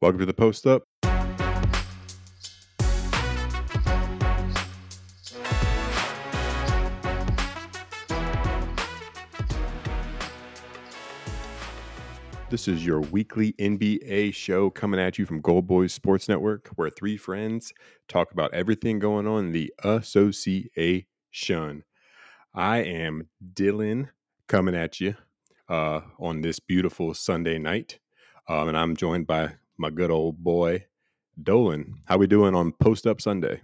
Welcome to the Post Up. This is your weekly NBA show coming at you from Gold Boys Sports Network, where three friends talk about everything going on in the association. I am Dylan coming at you uh, on this beautiful Sunday night, um, and I'm joined by my good old boy Dolan. How we doing on Post Up Sunday?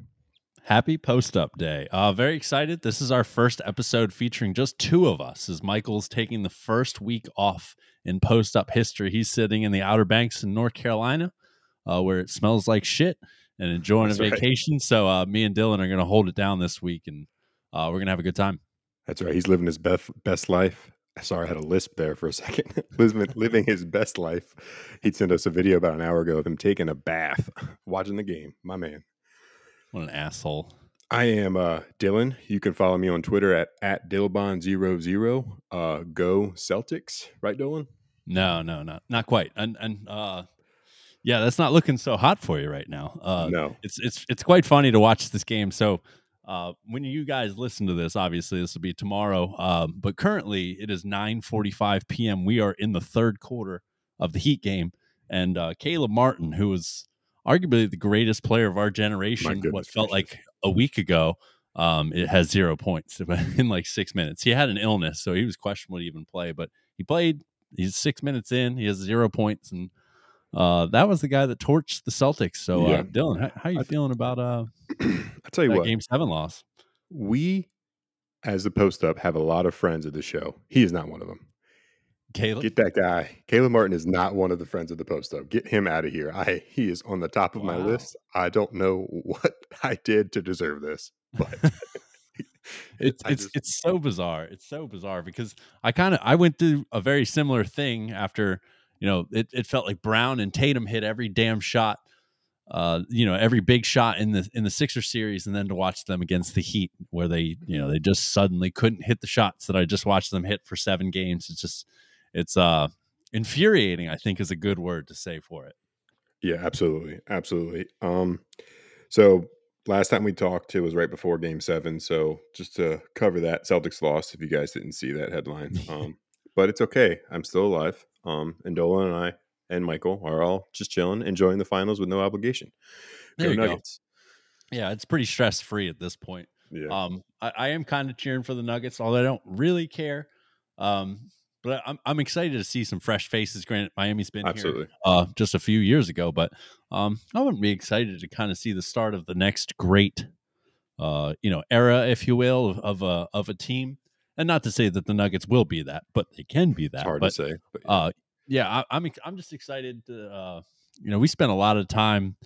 Happy Post Up Day. Uh, very excited. This is our first episode featuring just two of us as Michael's taking the first week off in Post Up history. He's sitting in the Outer Banks in North Carolina uh, where it smells like shit and enjoying That's a right. vacation. So uh, me and Dylan are going to hold it down this week and uh, we're going to have a good time. That's right. He's living his best best life. Sorry, I had a lisp there for a second. living, living his best life. He'd sent us a video about an hour ago of him taking a bath, watching the game. My man. What an asshole. I am uh, Dylan. You can follow me on Twitter at at Dillbon00. Uh, go Celtics, right, Dylan? No, no, no, not quite. And, and, uh, yeah, that's not looking so hot for you right now. Uh, no. it's it's it's quite funny to watch this game. So uh, when you guys listen to this, obviously this will be tomorrow. Um, but currently it is 9:45 p.m. We are in the third quarter of the Heat game, and uh, Caleb Martin, who was arguably the greatest player of our generation, what felt gracious. like a week ago, um, it has zero points in like six minutes. He had an illness, so he was questionable to even play, but he played. He's six minutes in. He has zero points, and uh, that was the guy that torched the Celtics. So, Yeah. uh, Dylan, how, how you feeling about uh, I tell you that what, game seven loss? we as the post up have a lot of friends of the show. He is not one of them. Caleb, Get that guy. Caleb Martin is not one of the friends of the post up. Get him out of here. I he is on the top of my list. I don't know what I did to deserve this, but it's I it's just- it's so bizarre. It's so bizarre because I kind of I went through a very similar thing after you know it, it felt like Brown and Tatum hit every damn shot, uh, you know every big shot in the in the Sixer series, and then to watch them against the Heat where they you know they just suddenly couldn't hit the shots that I just watched them hit for seven games. It's just it's uh infuriating. I think is a good word to say for it. Yeah, absolutely, absolutely. Um, so last time we talked, it was right before Game Seven. So just to cover that, Celtics lost. If you guys didn't see that headline, um, but it's okay. I'm still alive. Um, and Dolan and I and Michael are all just chilling, enjoying the finals with no obligation. There you go. Yeah, it's pretty stress free at this point. Yeah, Um, I, I am kind of cheering for the Nuggets, although I don't really care. Um, but I'm I'm excited to see some fresh faces. Granted, Miami's been absolutely. here uh, just a few years ago, but um, I wouldn't be excited to kind of see the start of the next great, uh, you know, era, if you will, of, of a of a team. And not to say that the Nuggets will be that, but they can be that. It's hard but, to say. But uh, yeah, I, I'm I'm just excited to uh, you know we spent a lot of time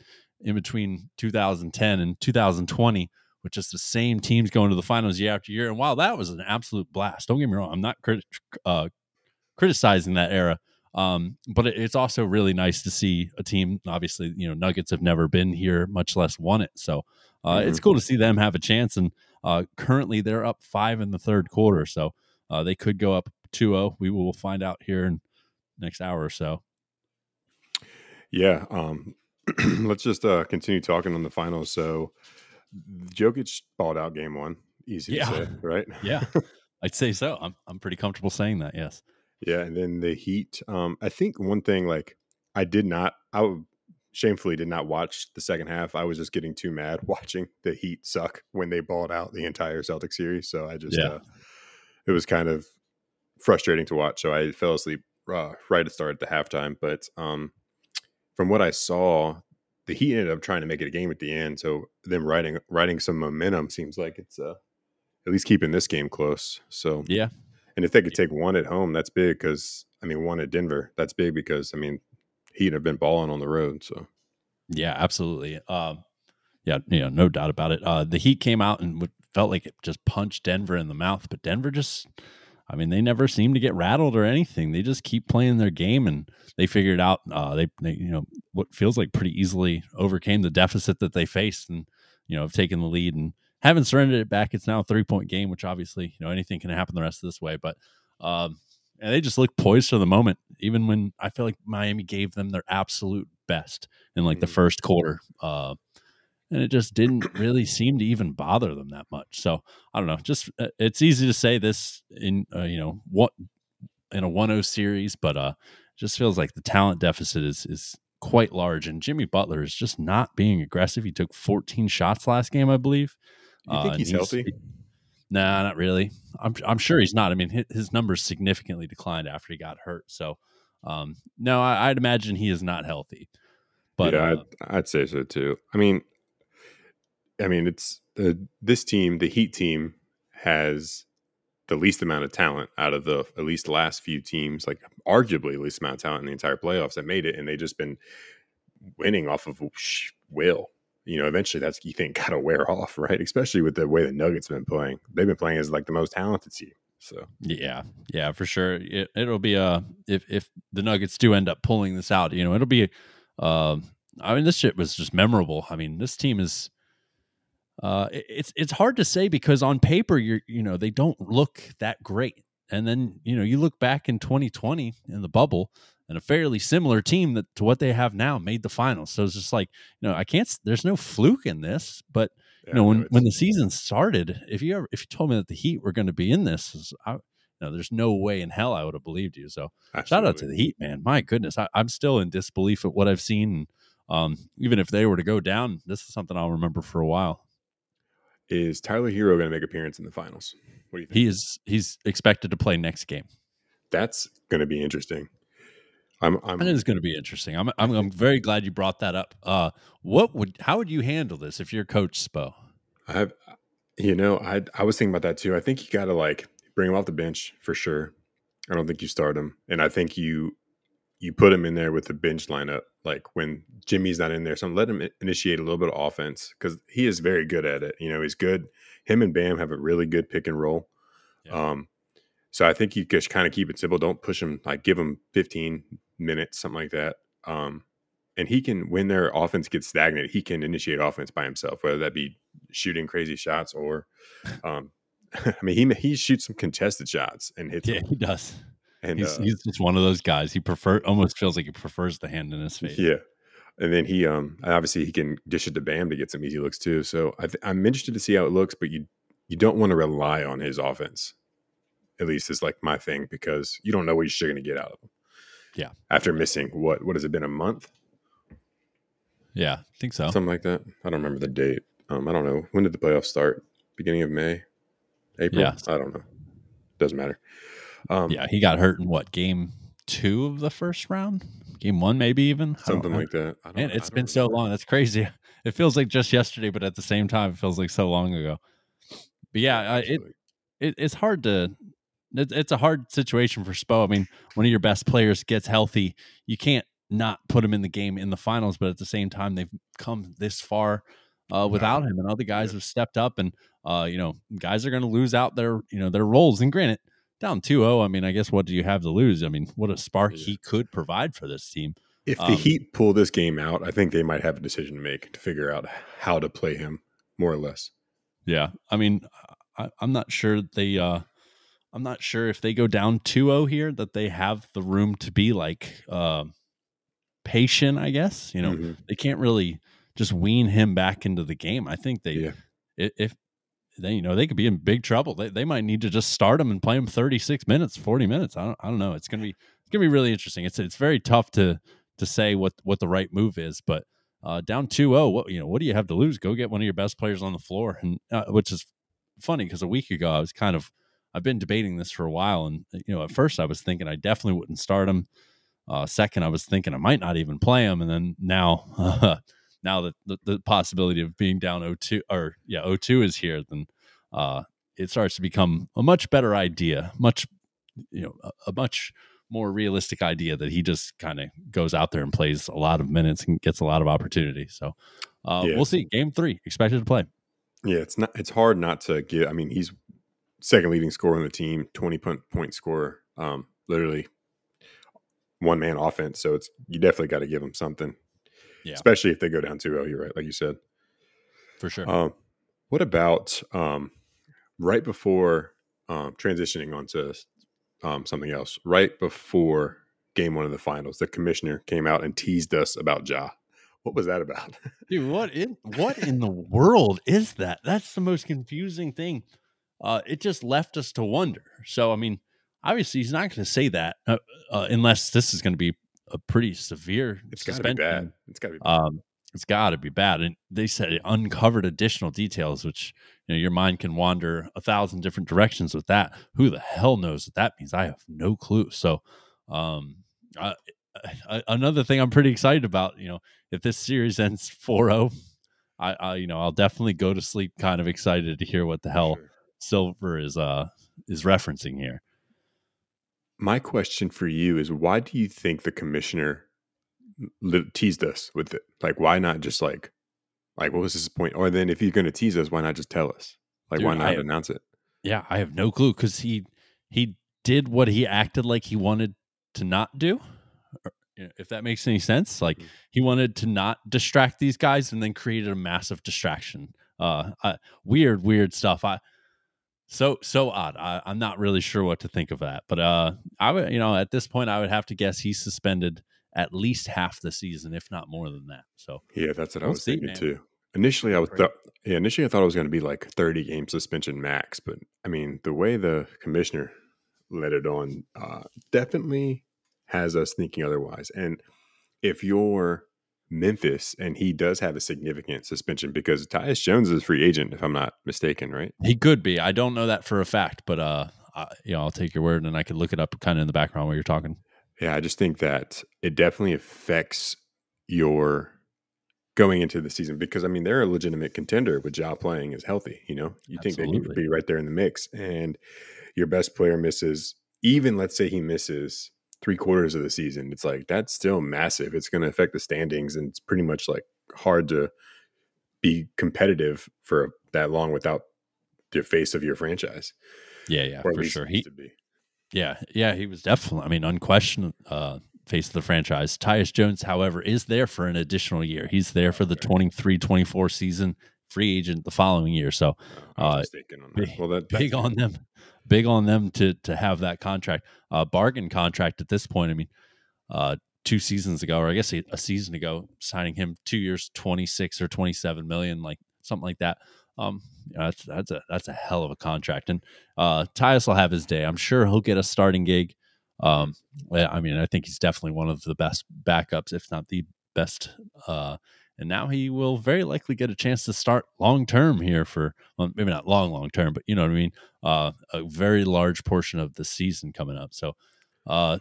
in between 2010 and 2020 with just the same teams going to the finals year after year, and while that was an absolute blast, don't get me wrong, I'm not crit- uh, criticizing that era. Um, but it, it's also really nice to see a team. Obviously, you know, Nuggets have never been here, much less won it. So uh, it's cool to see them have a chance. And uh, currently, they're up five in the third quarter, so uh, they could go up 2-0. We will find out here in next hour or so. Yeah. Um, let's just uh, continue talking on the finals. So, Jokic balled out game one. Easy Yeah. to say, right? Yeah, I'd say so. I'm I'm pretty comfortable saying that. Yes. Yeah, and then the Heat. Um, I think one thing like I did not, I shamefully did not watch the second half. I was just getting too mad watching the Heat suck when they balled out the entire Celtic series. So I just, Yeah. uh, it was kind of frustrating to watch. So I fell asleep uh, right at the start at the halftime. But um, from what I saw, the Heat ended up trying to make it a game at the end. So them riding riding some momentum seems like it's uh, at least keeping this game close. So Yeah. and if they could take one at home, that's big because I mean one at Denver, that's big because I mean Heat have been balling on the road. So Yeah, absolutely. Um, yeah, you know, no doubt about it. Uh, the Heat came out and felt like it just punched Denver in the mouth, but Denver just, I mean, they never seem to get rattled or anything. They just keep playing their game, and they figured out uh, they, they, you know, what feels like pretty easily overcame the deficit that they faced, and you know, have taken the lead and haven't surrendered it back. It's now a three point game, which obviously, you know, anything can happen the rest of this way, but. Um, and they just look poised for the moment, even when I feel like Miami gave them their absolute best in like the Mhm. first quarter. Uh, and it just didn't really seem to even bother them that much. So I don't know. Just uh, it's easy to say this in uh, you know what in a 1-0 series, but uh, just feels like the talent deficit is is quite large, and Jimmy Butler is just not being aggressive. He took 14 shots last game, I believe. You think Uh, and he's healthy? Nah, not really. I'm I'm sure he's not. I mean, his, his numbers significantly declined after he got hurt. So, um, no, I, I'd imagine he is not healthy. But yeah, uh, I'd, I'd say so too. I mean, I mean, it's uh, this team, the Heat team, has the least amount of talent out of the at least last few teams, like arguably least amount of talent in the entire playoffs that made it, and they just been winning off of will. You know, eventually that's you think gotta wear off, right? Especially with the way the Nuggets have been playing. They've been playing as like the most talented team. So Yeah, yeah, for sure. It, it'll be a if if the Nuggets do end up pulling this out, you know, it'll be. Um, I mean, this shit was just memorable. I mean, this team is. Uh, it's it's hard to say because on paper, you're you know they don't look that great, and then you know you look back in 2020 in the bubble, and a fairly similar team that to what they have now made the finals. So it's just like you know I can't. There's no fluke in this, but yeah, you know, when, when the season started, if you ever if you told me that the Heat were going to be in this, is- I, you know, there's no way in hell I would have believed you. So shout out to the Heat, man. My goodness, I, I'm still in disbelief at what I've seen. Um, even if they were to go down, this is something I'll remember for a while. Is Tyler Herro going to make appearance in the finals? What do you think? He is he's expected to play next game. That's going to be interesting. I'm, I'm is going to be interesting. I'm, I'm I'm very glad you brought that up. Uh, what would how would you handle this if you're Coach Spo? I have, you know, I I was thinking about that too. I think you got to like bring him off the bench for sure. I don't think you start him, and I think you you put him in there with the bench lineup. Like when Jimmy's not in there, so let him initiate a little bit of offense because he is very good at it. You know, he's good. Him and Bam have a really good pick and roll. Yeah. Um, so I think you just kind of keep it simple. Don't push him. Like give him 15 minutes, something like that. Um, and he can when their offense gets stagnant, he can initiate offense by himself, whether that be shooting crazy shots or, um, I mean, he he shoots some contested shots and hits. Yeah, them. he does. And He's uh, he's just one of those guys. He prefer almost feels like he prefers the hand in his face. yeah, and then he um obviously he can dish it to Bam to get some easy looks too. So I th- I'm interested to see how it looks, but you you don't want to rely on his offense. At least is like my thing because you don't know what you're going to get out of them. Yeah. After missing what what has it been a month? Yeah, I think so. something like that. I don't remember the date. Um, I don't know when did the playoffs start? Beginning of May, April. Yeah. I don't know. Doesn't matter. Um, yeah, he got hurt in what game two of the first round, game one maybe even something like that. I don't, Man, it's been so long. That's crazy. It feels like just yesterday, but at the same time, it feels like so long ago. But yeah, I, it, it it's hard to. It, it's a hard situation for Spo. I mean, one of your best players gets healthy, you can't not put him in the game in the finals. But at the same time, they've come this far uh, without him, and other guys Yeah. have stepped up, and uh, you know, guys are going to lose out their you know their roles. And granted, down 2-0, I mean, I guess what do you have to lose? I mean, what a spark Yeah. he could provide for this team. If the um, Heat pull this game out, I think they might have a decision to make to figure out how to play him more or less. Yeah, I mean, I, I'm not sure they. uh I'm not sure if they go down 2-0 here that they have the room to be like uh, patient. I guess you know Mhm. they can't really just wean him back into the game. I think they Yeah. if they you know they could be in big trouble. They they might need to just start him and play him 36 minutes, 40 minutes. I don't I don't know. It's gonna be it's gonna be really interesting. It's it's very tough to to say what what the right move is, but. Uh, down 2-0, what you know, what do you have to lose? Go get one of your best players on the floor, and uh, which is funny because a week ago I was kind of I've been debating this for a while, and you know, at first I was thinking I definitely wouldn't start him. Uh, second, I was thinking I might not even play him, and then now, now that the, the possibility of being down 0-2 or yeah 0-2 is here, then uh, it starts to become a much better idea, much you know, a, a much more realistic idea that he just kind of goes out there and plays a lot of minutes and gets a lot of opportunity. So uh, Yeah. we'll see. Game three expected to play. Yeah, it's not. It's hard not to get. I mean, he's second leading scorer on the team, twenty point point scorer. Um, literally one man offense. So it's you definitely got to give him something. Yeah. especially if they go down 2-0. You're right, like you said. For sure. Um, what about um, right before um, transitioning onto um, something else. Right before game one of the finals, the commissioner came out and teased us about Ja. What was that about? Dude, what in what in the world is that? That's the most confusing thing. Uh, it just left us to wonder. So, I mean, obviously, he's not going to say that uh, uh, unless this is going to be a pretty severe it's got to be bad. It's got to be. Bad. Um, it's got to be bad. And they said it uncovered additional details, which you know your mind can wander a thousand different directions with that. Who the hell knows what that means? I have no clue. So, um, uh, another thing I'm pretty excited about, you know, if this series ends 4-0, I, I, you know, I'll definitely go to sleep kind of excited to hear what the hell sure. Silver is uh is referencing here. My question for you is why do you think the commissioner teased us with it? Like why not just like like what was his point? Or then if you're going to tease us, why not just tell us? Like Dude, why not announce it? Yeah, I have no clue cuz he he did what he acted like he wanted to not do if that makes any sense. Like mm-hmm. he wanted to not distract these guys and then created a massive distraction. Uh, uh weird, weird stuff. I so so odd. I, I'm not really sure what to think of that. But uh, I would you know at this point I would have to guess he's suspended at least half the season, if not more than that. So yeah, that's what we'll I was see, thinking man. too. Initially, I was th- yeah. Initially, I thought it was going to be like 30 game suspension max, but I mean, the way the commissioner let it on, uh, definitely has us thinking otherwise. And if you're Memphis and he does have a significant suspension because Tyus Jones is a free agent, if I'm not mistaken, right? He could be. I don't know that for a fact, but uh, I, you know, I'll take your word and I could look it up kind of in the background while you're talking. Yeah, I just think that it definitely affects your going into the season because I mean they're a legitimate contender with Ja playing is healthy. You know, you Absolutely. think they to be right there in the mix, and your best player misses. Even let's say he misses three quarters of the season, it's like that's still massive. It's going to affect the standings, and it's pretty much like hard to be competitive for that long without the face of your franchise. Yeah, yeah, for sure. He, yeah, yeah, he was definitely. I mean, unquestioned uh, face of the franchise. Tyus Jones, however, is there for an additional year. He's there for the 23-24 season, free agent the following year. So, oh, uh, big, well, that, big on them big on them to to have that contract, uh, bargain contract at this point. I mean, uh, two seasons ago, or I guess a, a season ago, signing him two years, twenty six or twenty seven million, like something like that. Um, you know, that's that's a that's a hell of a contract, and uh, Tyus will have his day. I'm sure he'll get a starting gig. Um, I mean, I think he's definitely one of the best backups, if not the best uh, and now he will very likely get a chance to start long term here for well, maybe not long long term but you know what i mean? Uh, a very large portion of the season coming up. So uh,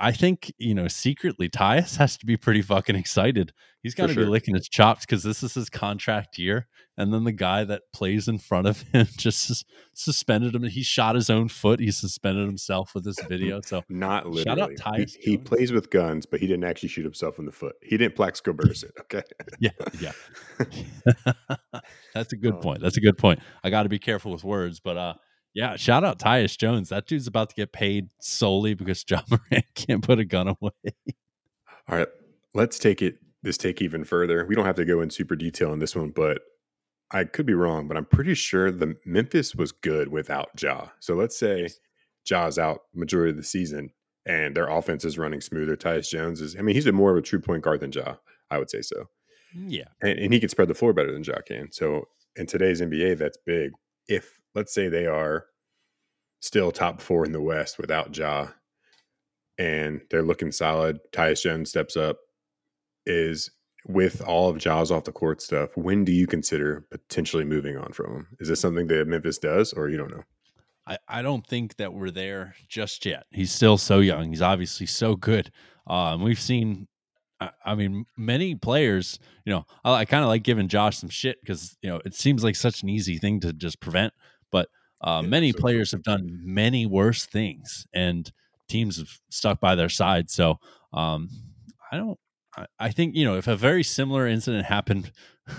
I think you know secretly Tyus has to be pretty fucking excited. He's got to sure. be licking his chops because this is his contract year, and then the guy that plays in front of him just suspended him. He shot his own foot. He suspended himself with this video. So not literally. Shout out Tyus. He, he, plays with guns, but he didn't actually shoot himself in the foot. He didn't Burress it. Okay. yeah, yeah. That's a good oh. point. That's a good point. I got to be careful with words, but uh, yeah, shout out Tyus Jones. That dude's about to get paid solely because Ja Morant can't put a gun away. All right, let's take it this take even further. We don't have to go in super detail on this one, but I could be wrong, but I'm pretty sure the Memphis was good without Ja. So let's say Ja's out majority of the season and their offense is running smoother. Tyus Jones is, I mean, he's a more of a true point guard than Ja. I would say so. Mm, yeah, and, and he can spread the floor better than Ja can. So in today's NBA, that's big. If let's say they are still top four in the West without Ja, and they're looking solid. Tyus Jones steps up. Is with all of Ja's off the court stuff, when do you consider potentially moving on from him? Is this something that Memphis does, or you don't know? I, I don't think that we're there just yet. He's still so young. He's obviously so good. Um, we've seen, I, I, mean, many players. You know, I, I kind of like giving Josh some shit because you know it seems like such an easy thing to just prevent. But uh, yeah, many so players cool. have done many worse things, and teams have stuck by their side. So um, I don't. I, I think you know if a very similar incident happened.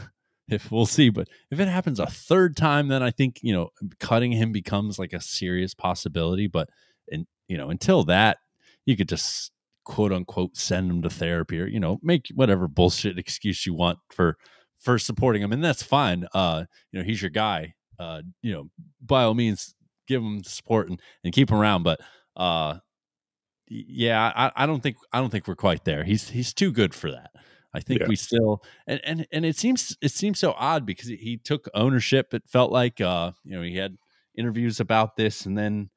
if we'll see, but if it happens a third time, then I think you know cutting him becomes like a serious possibility. But and you know until that, you could just quote unquote send him to therapy or you know make whatever bullshit excuse you want for for supporting him, and that's fine. Uh, you know he's your guy, uh, you know, by all means, give him support and, and keep him around. But uh, yeah, I, I don't think I don't think we're quite there. He's he's too good for that. I think Yeah. we still and, and and it seems it seems so odd because he- took ownership. It felt like uh, you know, he had interviews about this and then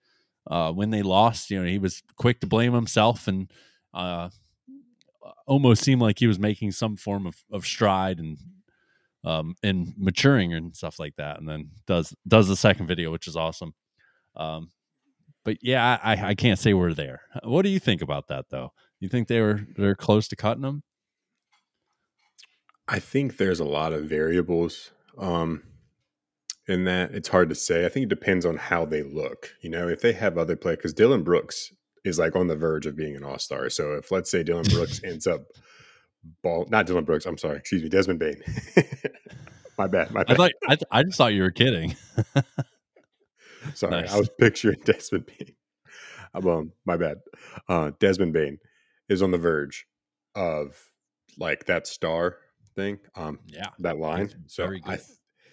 uh when they lost, you know, he was quick to blame himself and uh almost seemed like he was making some form of, of stride and um and maturing and stuff like that and then does does the second video which is awesome um but yeah i i can't say we're there what do you think about that though you think they were they're close to cutting them I think there's a lot of variables um, in that. It's hard to say. I think it depends on how they look. You know, if they have other play, because Dillon Brooks is like on the verge of being an all star. So if let's say Dillon Brooks ends up ball, not Dillon Brooks, I'm sorry, excuse me, Desmond Bane. my bad. My i bad. thought I, I just thought you were kidding Sorry, Nice. I was picturing Desmond Bane. Um, um, my bad. Uh, Desmond Bane is on the verge of like that star thing. Um, yeah that line. He's So I, good. th-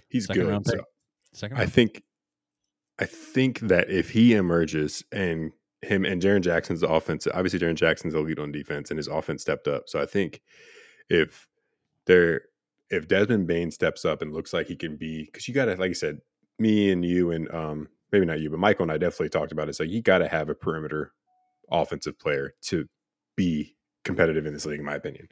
he's Second good. round So second I think, I think that if he emerges and him and Jaren Jackson's offense, obviously Jaren Jackson's the lead on defense and his offense stepped up. So I think if there, if Desmond Bane steps up and looks like he can be, because you got to, like I said, me and you and um maybe not you, but Michael and I definitely talked about it. So you got to have a perimeter offensive player to be competitive in this league, in my opinion.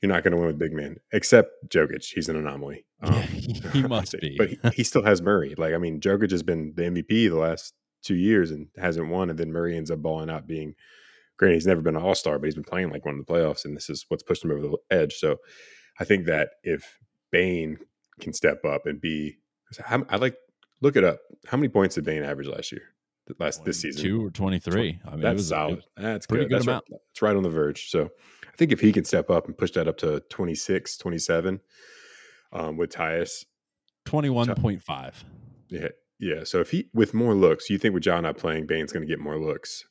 You're not going to win with big men, except Jokic. He's an anomaly. Um, yeah, he, he must be But he, he still has Murray. Like, I mean, Jokic has been the MVP the last two years and hasn't won. And then Murray ends up balling out being, granted, he's never been an all star, but he's been playing like one of the playoffs. And this is what's pushed him over the edge. So I think that if Bane can step up and be, I like, look it up. How many points did Bane average last year? Last this season? two or 23 i mean it That's was, solid. That's pretty good. good That's amount. Right, it's right on the verge. So I think if he can step up and push that up to 26, 27 um, with Tyus, 21.5 yeah, yeah. So if he with more looks, you think with John not playing, Bane's going to get more looks?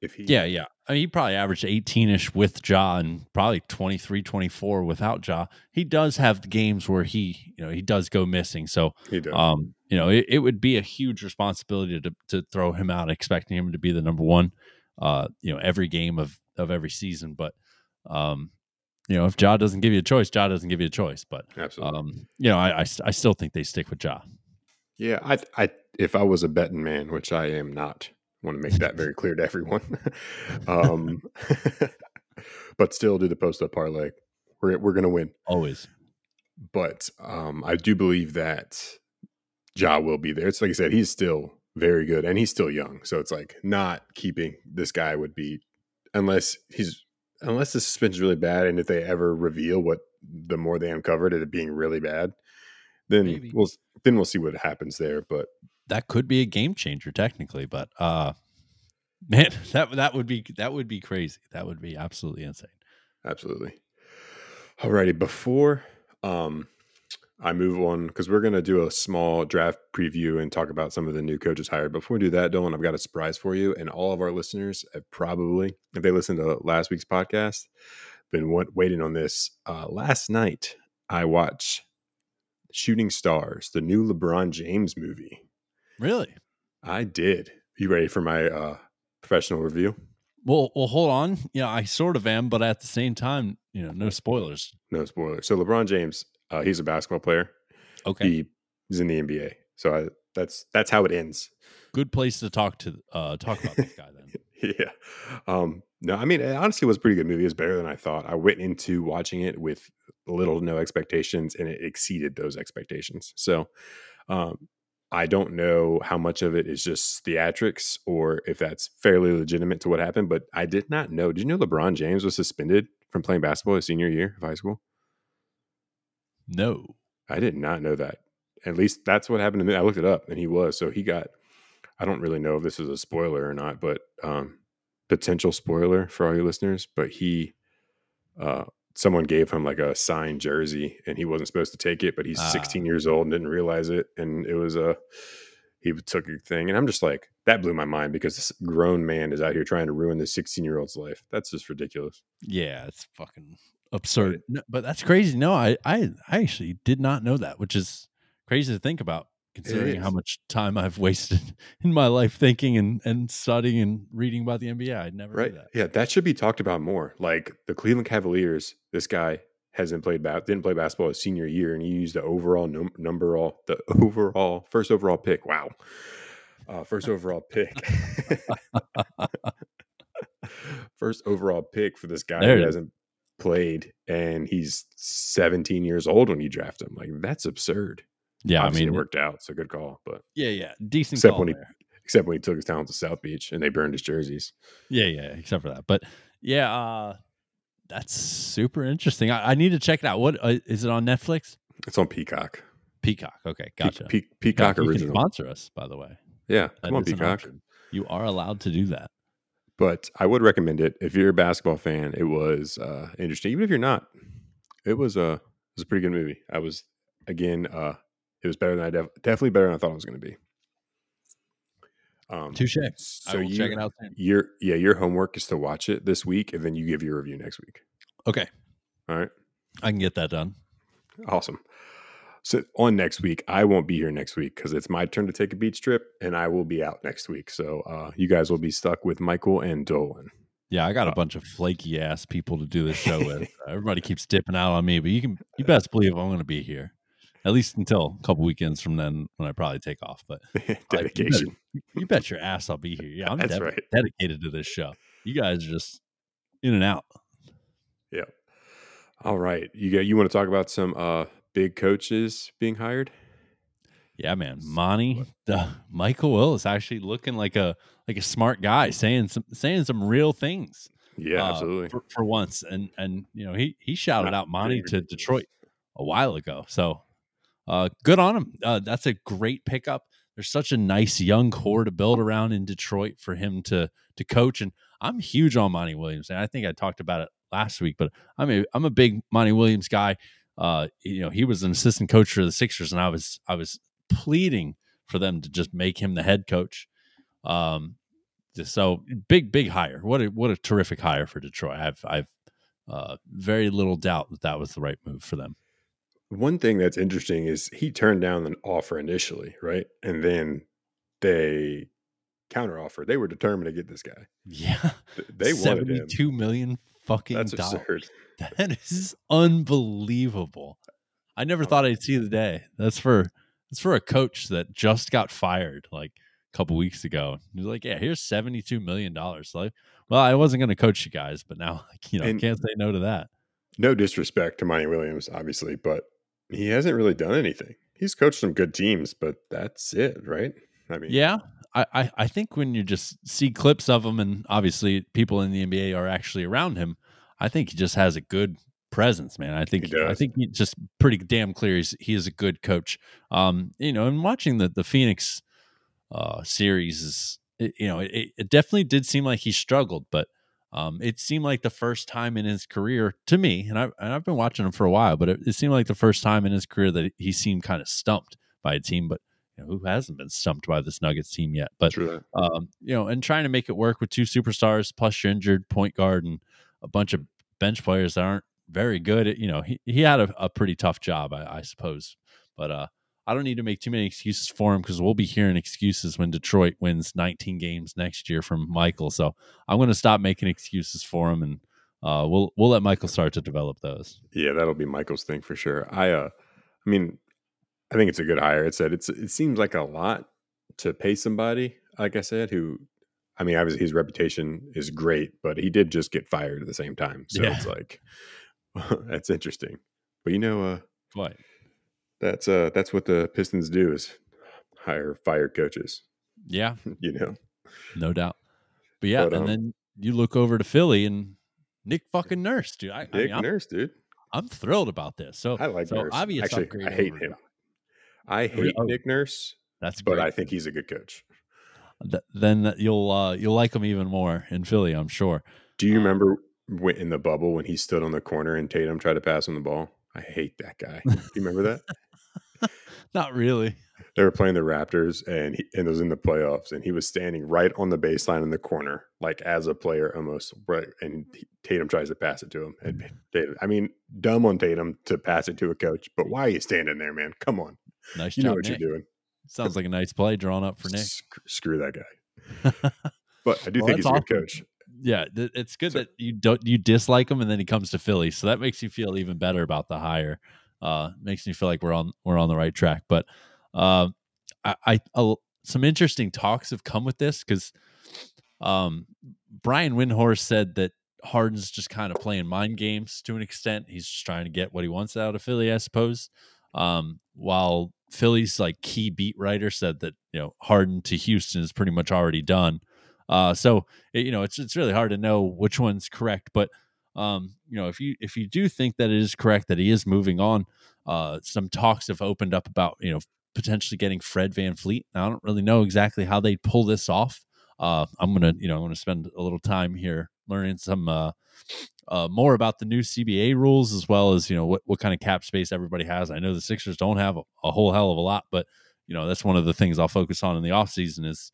If he, Yeah, yeah. I mean, he probably averaged 18ish with Ja and probably 23, 24 without Ja. He does have games where he, you know, he does go missing. So, he does. um, you know, it, it would be a huge responsibility to to throw him out, expecting him to be the number one, uh, you know, every game of of every season. But, um, you know, if Ja doesn't give you a choice, Ja doesn't give you a choice. But, Absolutely. um, you know, I, I I still think they stick with Ja. Yeah, I, I, if I was a betting man, which I am not, want to make that very clear to everyone. um, but still, do the post up parlay. We're we're going to win. Always. but um, I do believe that Ja will be there. It's like I said, he's still very good and he's still young. So it's like not keeping this guy would be unless he's unless the suspension is really bad and if they ever reveal what the more they uncovered it being really bad, then Maybe. we'll then we'll see what happens there. But that could be a game changer technically, but uh man, that that would be that would be crazy. That would be absolutely insane. Absolutely. Alrighty, before um I move on because we're gonna do a small draft preview and talk about some of the new coaches hired. Before we do that, Dylan, I've got a surprise for you, and all of our listeners have probably, if they listened to last week's podcast, been waiting on this. Uh, last night, I watched Shooting Stars, the new LeBron James movie. Really? I did. You ready for my uh, professional review? Well, well, hold on. Yeah, I sort of am, but at the same time, you know, no spoilers. No spoilers. So LeBron James, uh, he's a basketball player. Okay, He is in the NBA. So I, that's that's how it ends. good place to talk to uh talk about this guy then. yeah. Um, no, I mean, it honestly was a pretty good movie. It was better than I thought. I went into watching it with little to no expectations, and it exceeded those expectations. So, um, I don't know how much of it is just theatrics or if that's fairly legitimate to what happened. But I did not know. Did you know LeBron James was suspended from playing basketball his senior year of high school? No. I did not know that. At least that's what happened to me. I looked it up, and he was. So he got. I don't really know if this is a spoiler or not, but um, potential spoiler for all your listeners. But he, uh, someone gave him like a signed jersey, and he wasn't supposed to take it. But he's Ah. 16 years old and didn't realize it, and it was a. He took a thing, and I'm just like that blew my mind because this grown man is out here trying to ruin this 16 year old's life. That's just ridiculous. Yeah, it's fucking absurd. No, but that's crazy. No, I, I I actually did not know that, which is crazy to think about. Considering how much time I've wasted in my life thinking and, and studying and reading about the NBA. I'd never Right? that. Yeah, that should be talked about more. Like the Cleveland Cavaliers, this guy hasn't played ba- didn't play basketball his senior year, and he used the overall num- number all the overall first overall pick. Wow, uh, first overall pick. first overall pick for this guy There who hasn't played, and he's 17 years old when you draft him. Like that's absurd. Yeah, Obviously, I mean, it worked out. So good call, but yeah, yeah, decent Except call when he- except when he took his talent to South Beach and they burned his jerseys. Yeah, yeah, except for that. But yeah, uh, that's super interesting. I, I need to check it out. What uh, is it on Netflix? It's on Peacock. Peacock. Okay, gotcha. Pe- Yeah, Peacock you can original. sponsor us, by the way. Yeah, That come on, Peacock. You are allowed to do that. But I would recommend it if you're a basketball fan. It was uh, interesting, even if you're not. It was a it was a pretty good movie. I was again, uh, it was better than I def- definitely better than I thought it was going to be. Um, Touche. so you, check it out soon. your yeah, your homework is to watch it this week, and then you give your review next week. Okay, All right, I can get that done. awesome. So on next week, I won't be here next week because it's my turn to take a beach trip, and I will be out next week. So uh, you guys will be stuck with Michael and Dolan. Yeah, I got a Uh, bunch of flaky ass people to do this show with. Everybody keeps dipping out on me, but you can you best believe I'm going to be here at least until a couple weekends from then when I probably take off. But Dedication. you bet your ass I'll be here. Yeah, I'm That's right. dedicated to this show. You guys are just in and out. Yeah. All right. You got you want to talk about some uh big coaches being hired? Yeah, man. Monty, the, Michael Will is actually looking like a like a smart guy, saying some saying some real things. Yeah, uh, absolutely. for, for once. And and you know he he shouted Not out Monty to. Detroit a while ago. So uh, good on him. Uh, that's a great pickup. There's such a nice young core to build around in Detroit for him to to coach. And I'm huge on Monty Williams, and I think I talked about it last week. But I'm a I'm a big Monty Williams guy. Uh, you know, he was an assistant coach for the Sixers, and I was I was pleading for them to just make him the head coach. Um, so big, big hire. What a what a terrific hire for Detroit. I've I've uh, very little doubt that that was the right move for them. One thing that's interesting is he turned down an offer initially, right? And then they counteroffered. They were determined to get this guy. Yeah, They wanted him. seventy-two million fucking That's dollars. absurd. That is unbelievable. I never thought I'd see the day. That's for that's for a coach that just got fired like a couple weeks ago. He's like, yeah, here's seventy-two million dollars. Like, well, I wasn't going to coach you guys, but now like, you know, And- can't say no to that. No disrespect to Monty Williams, obviously, but he hasn't really done anything. He's coached some good teams, but that's it, right? I mean, Yeah, I, I, think when you just see clips of him, and obviously people in the NBA are actually around him, I think he just has a good presence, man. I think I think he's just pretty damn clear. He's he is a good coach. Um, you know, and watching the the Phoenix uh series is, it, you know, it, it definitely did seem like he struggled, but. Um, it seemed like the first time in his career to me, and I've, and I've been watching him for a while, but it, it seemed like the first time in his career that he seemed kind of stumped by a team. But you know, who hasn't been stumped by this Nuggets team yet? But um, you know, and trying to make it work with two superstars plus your injured point guard and a bunch of bench players that aren't very good. At, you know, he, he had a, a pretty tough job, I, I suppose. But uh, I don't need to make too many excuses for him because we'll be hearing excuses when Detroit wins 19 games next year from Michael. So I'm going to stop making excuses for him, and uh, we'll we'll let Michael start to develop those. Yeah, that'll be Michael's thing for sure. I uh I mean, I think it's a good hire. It said it's it seems like a lot to pay somebody, like I said, who I mean, obviously his reputation is great, but he did just get fired at the same time. So Yeah. it's like that's interesting. But you know, uh What? That's uh that's what the Pistons do is hire fired coaches, Yeah, you know. no doubt. But yeah, But, and um, then you look over to Philly and Nick fucking Nurse, dude. I, I Nick mean, I'm, Nurse, dude. I'm thrilled about this. So I like so Nurse. obvious Actually, upgrade I hate him. I hate Oh. Nick Nurse, That's good, but great. I think he's a good coach. Th- then you'll uh, you'll like him even more in Philly, I'm sure. Do you Um, remember when, in the bubble when he stood on the corner and Tatum tried to pass him the ball? I hate that guy. Do you remember that? Not really. They were playing the Raptors and he, and it was in the playoffs and he was standing right on the baseline in the corner, like as a player almost. Right, and he- Tatum tries to pass it to him. And mm. Tatum, I mean, dumb on Tatum to pass it to a coach, but why are you standing there, man? Come on, Nice you know what Nick. you're doing. Sounds like a nice play drawn up for Nick. Sc- screw that guy. But I do Well, think he's that's a good coach. Yeah, th- it's good So- that you don't you dislike him and then he comes to Philly, so that makes you feel even better about the hire. Uh, makes me feel like we're on we're on the right track. But um, I, I some interesting talks have come with this because um, Brian Windhorst said that Harden's just kind of playing mind games to an extent. He's just trying to get what he wants out of Philly, I suppose. Um, while Philly's like key beat writer said that you know Harden to Houston is pretty much already done. Uh, so it- you know it's it's really hard to know which one's correct, but um, you know if you if you do think that it is correct that he is moving on, uh, some talks have opened up about you know potentially getting Fred VanVleet. Now, I don't really know exactly how they pull this off. Uh, I'm gonna you know I'm gonna spend a little time here learning some uh, uh, more about the new CBA rules as well as you know what what kind of cap space everybody has. I know the Sixers don't have a, a whole hell of a lot, but you know that's one of the things I'll focus on in the offseason is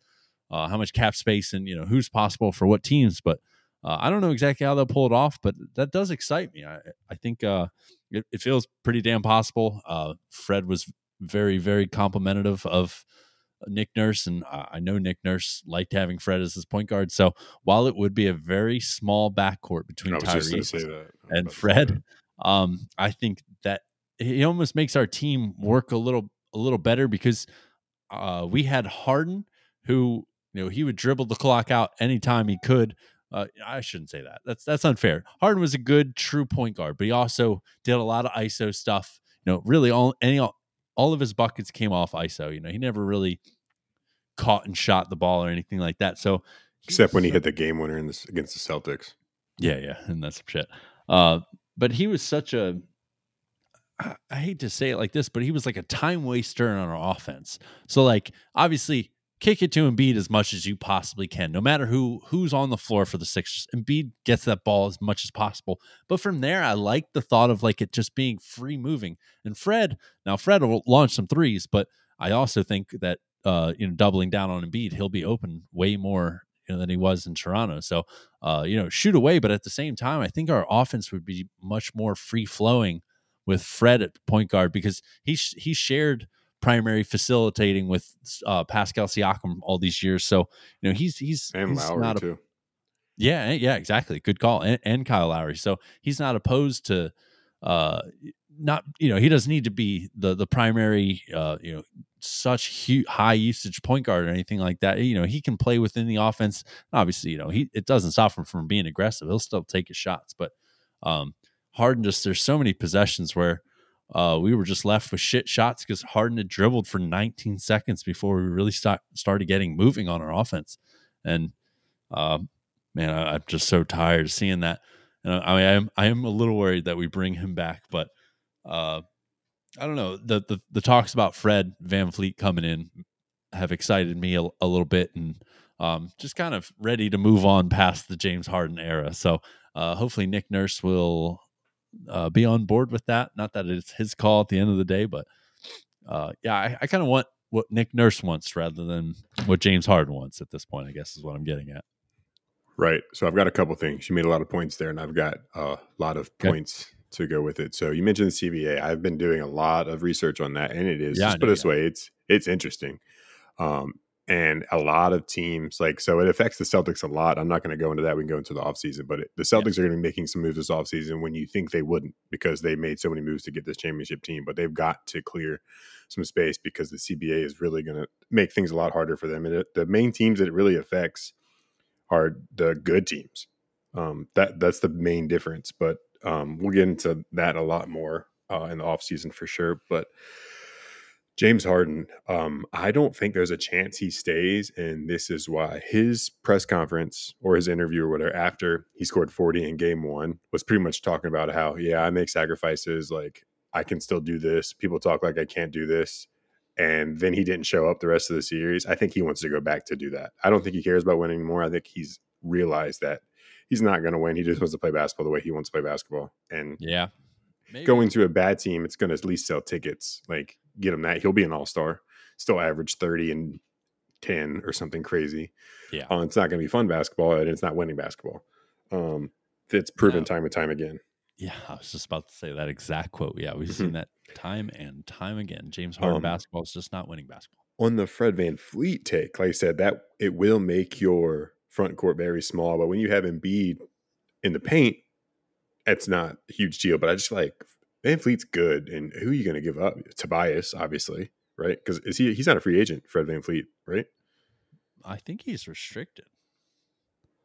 uh, how much cap space and you know who's possible for what teams. But uh, I don't know exactly how they'll pull it off, but that does excite me. I I think uh, it, it feels pretty damn possible. Uh, Fred was very very complimentary of Nick Nurse, and I know Nick Nurse liked having Fred as his point guard. So while it would be a very small backcourt between I was just going to Tyrese say that. I was and about to say Fred, um, I think that he almost makes our team work a little a little better because uh, we had Harden, who you know he would dribble the clock out anytime he could. Uh, I shouldn't say that. That's that's unfair. Harden was a good true point guard, but he also did a lot of ISO stuff. You know, really all any all all of his buckets came off ISO. You know, he never really caught and shot the ball or anything like that. So Except when he hit the game winner in this, against the Celtics. yeah, yeah, and that's some shit. Uh, but he was such a I, I hate to say it like this, but he was like a time waster on our offense. So like obviously kick it to Embiid as much as you possibly can, no matter who who's on the floor for the Sixers. Embiid gets that ball as much as possible. But from there, I like the thought of like it just being free moving. And Fred, now Fred will launch some threes, but I also think that uh, you know, doubling down on Embiid, he'll be open way more you know, than he was in Toronto. So uh, you know, shoot away. But at the same time, I think our offense would be much more free flowing with Fred at point guard because he sh- he shared primary facilitating with uh, Pascal Siakam all these years. So you know, he's he's And he's Lowry, not a- too. yeah, eh, yeah, exactly. Good call. And, and Kyle Lowry. So he's not opposed to uh not you know, he doesn't need to be the the primary uh you know such hu- high usage point guard or anything like that. You know, he can play within the offense. Obviously, you know, he it doesn't stop him from being aggressive. He'll still take his shots, but um Harden just there's so many possessions where uh, we were just left with shit shots because Harden had dribbled for 19 seconds before we really start, started getting moving on our offense. And um, man, I, I'm just so tired seeing that. And I, I am I am a little worried that we bring him back, but uh, I don't know. The, the the talks about Fred VanVleet coming in have excited me a, a little bit, and um, just kind of ready to move on past the James Harden era. So uh, hopefully Nick Nurse will uh, be on board with that. Not that it's his call at the end of the day, but uh, yeah, I, I kind of want what Nick Nurse wants rather than what James Harden wants at this point. I guess is what I'm getting at. Right. So I've got a couple things. You made a lot of points there, and I've got a lot of Okay. points to go with it. So you mentioned the CBA. I've been doing a lot of research on that, and it is Yeah, just put it this you way, it's it's interesting. Um, and a lot of teams like so it affects the Celtics a lot. I'm not going to go into that. We can go into the offseason, but it, the Celtics are going to be making some moves this offseason when you think they wouldn't because they made so many moves to get this championship team. But they've got to clear some space because the CBA is really going to make things a lot harder for them. And it, the main teams that it really affects are the good teams. Um, that that's the main difference. But um, we'll get into that a lot more uh, in the offseason for sure. But James Harden, um, I don't think there's a chance he stays, and this is why. His press conference or his interview or whatever after he scored 40 in game one was pretty much talking about how, yeah, I make sacrifices, like I can still do this. People talk like I can't do this. And then he didn't show up the rest of the series. I think he wants to go back to do that. I don't think he cares about winning anymore. I think he's realized that he's not going to win. He just wants to play basketball the way he wants to play basketball. And Yeah, Maybe. going to a bad team, it's going to at least sell tickets. Like get him that. He'll be an all star. Still average thirty and ten or something crazy. Yeah. Uh, it's not going to be fun basketball, and it's not winning basketball. Um, it's proven No. time and time again. Yeah, I was just about to say that exact quote. Yeah, we've Mhm. seen that time and time again. James Harden Um, basketball is just not winning basketball. on the Fred VanVleet take, like I said, that it will make your front court very small. But when you have Embiid in the paint, it's not a huge deal. But I just like VanVleet's good, and who are you going to give up? Tobias, obviously, right? Because is he? He's not a free agent, Fred VanVleet, right? I think he's restricted.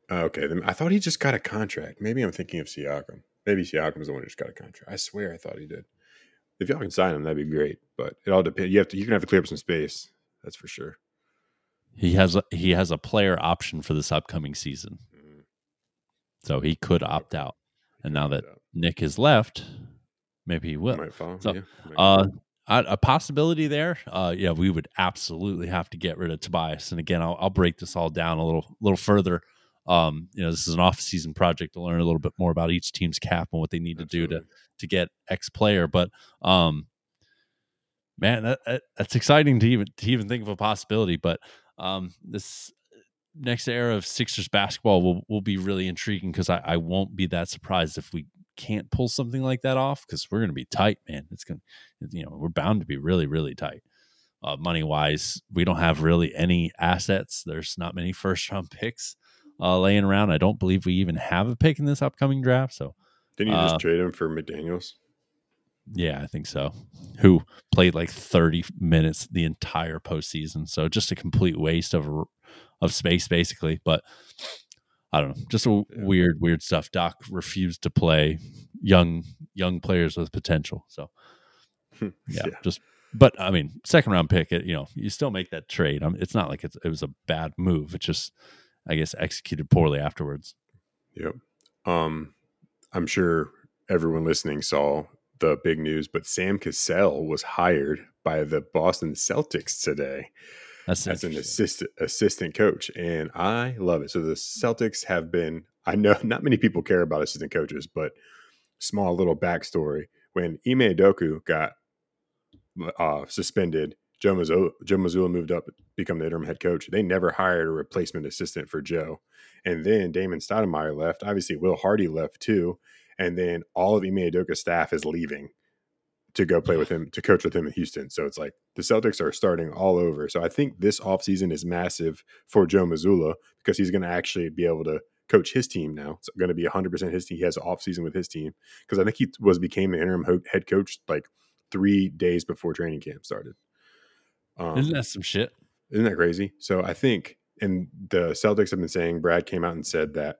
Oh, okay, then I thought he just got a contract. Maybe I'm thinking of Siakam. Maybe Siakam's the one who just got a contract. I swear I thought he did. If y'all can sign him, that'd be great. But it all depends. You have to. You're gonna have to clear up some space. That's for sure. He has a, he has a player option for this upcoming season, Mhm. so he could opt out. And now that Nick is left, maybe he will. so, yeah, Uh, a, possibility there. Uh, yeah, we would absolutely have to get rid of Tobias. And again, I'll, I'll break this all down a little, little further. Um, you know, this is an off-season project to learn a little bit more about each team's cap and what they need to do to to get X player. But um, man, that, that that's exciting to even to even think of a possibility. But um, this next era of Sixers basketball will will be really intriguing because I, I won't be that surprised if we can't pull something like that off because we're going to be tight, man. It's going to, you know, we're bound to be really, really tight. Uh, money wise, we don't have really any assets. There's not many first round picks uh, laying around. I don't believe we even have a pick in this upcoming draft. So, Didn't you uh, just trade him for McDaniels? yeah, I think so. Who played like 30 minutes the entire postseason. So just a complete waste of of space, basically. But I don't know, just a Yeah. weird, weird stuff. Doc refused to play young young players with potential. So yeah, just but I mean, second round pick, it you know, you still make that trade. Um, it's not like it's, it was a bad move. It just, I guess, executed poorly afterwards. Yep. Um, I'm sure everyone listening saw the big news, but Sam Cassell was hired by the Boston Celtics today That's as an assistant assistant coach, and I love it. So the Celtics have been. I know not many people care about assistant coaches, but small little backstory: when Ime Udoka got uh, suspended, Joe Mazzulla, Joe Mazzulla moved up to become the interim head coach. They never hired a replacement assistant for Joe, and then Damon Stoudemire left. Obviously, Will Hardy left too, and then all of Ime Udoka's staff is leaving to go play with him to coach with him in Houston. So it's like the Celtics are starting all over. So I think this offseason is massive for Joe Mazzulla because he's going to actually be able to coach his team now. It's going to be 100% his team. He has an offseason with his team because I think he was became the interim ho- head coach like three days before training camp started. Um, Isn't that some shit? isn't that crazy? So I think, and the Celtics have been saying, Brad came out and said that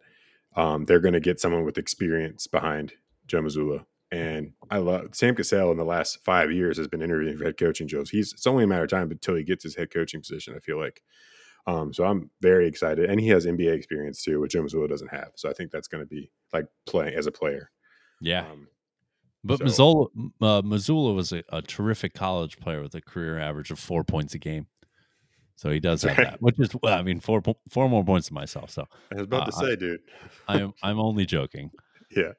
um, they're going to get someone with experience behind Joe Mazzulla. And I love Sam Cassell in the last five years has been interviewing for head coaching jobs. He's it's only a matter of time until he gets his head coaching position. I feel like, um, so I'm very excited, and he has NBA experience too, which Joe Mazzulla doesn't have. So I think that's going to be like playing as a player. Yeah. Um, But So- Mazzulla, uh, Mazzulla was a, a terrific college player with a career average of four points a game. So he does have that, which is, well, I mean, four four more points than myself. So I was about to Uh, say, dude. I'm I'm only joking. Yeah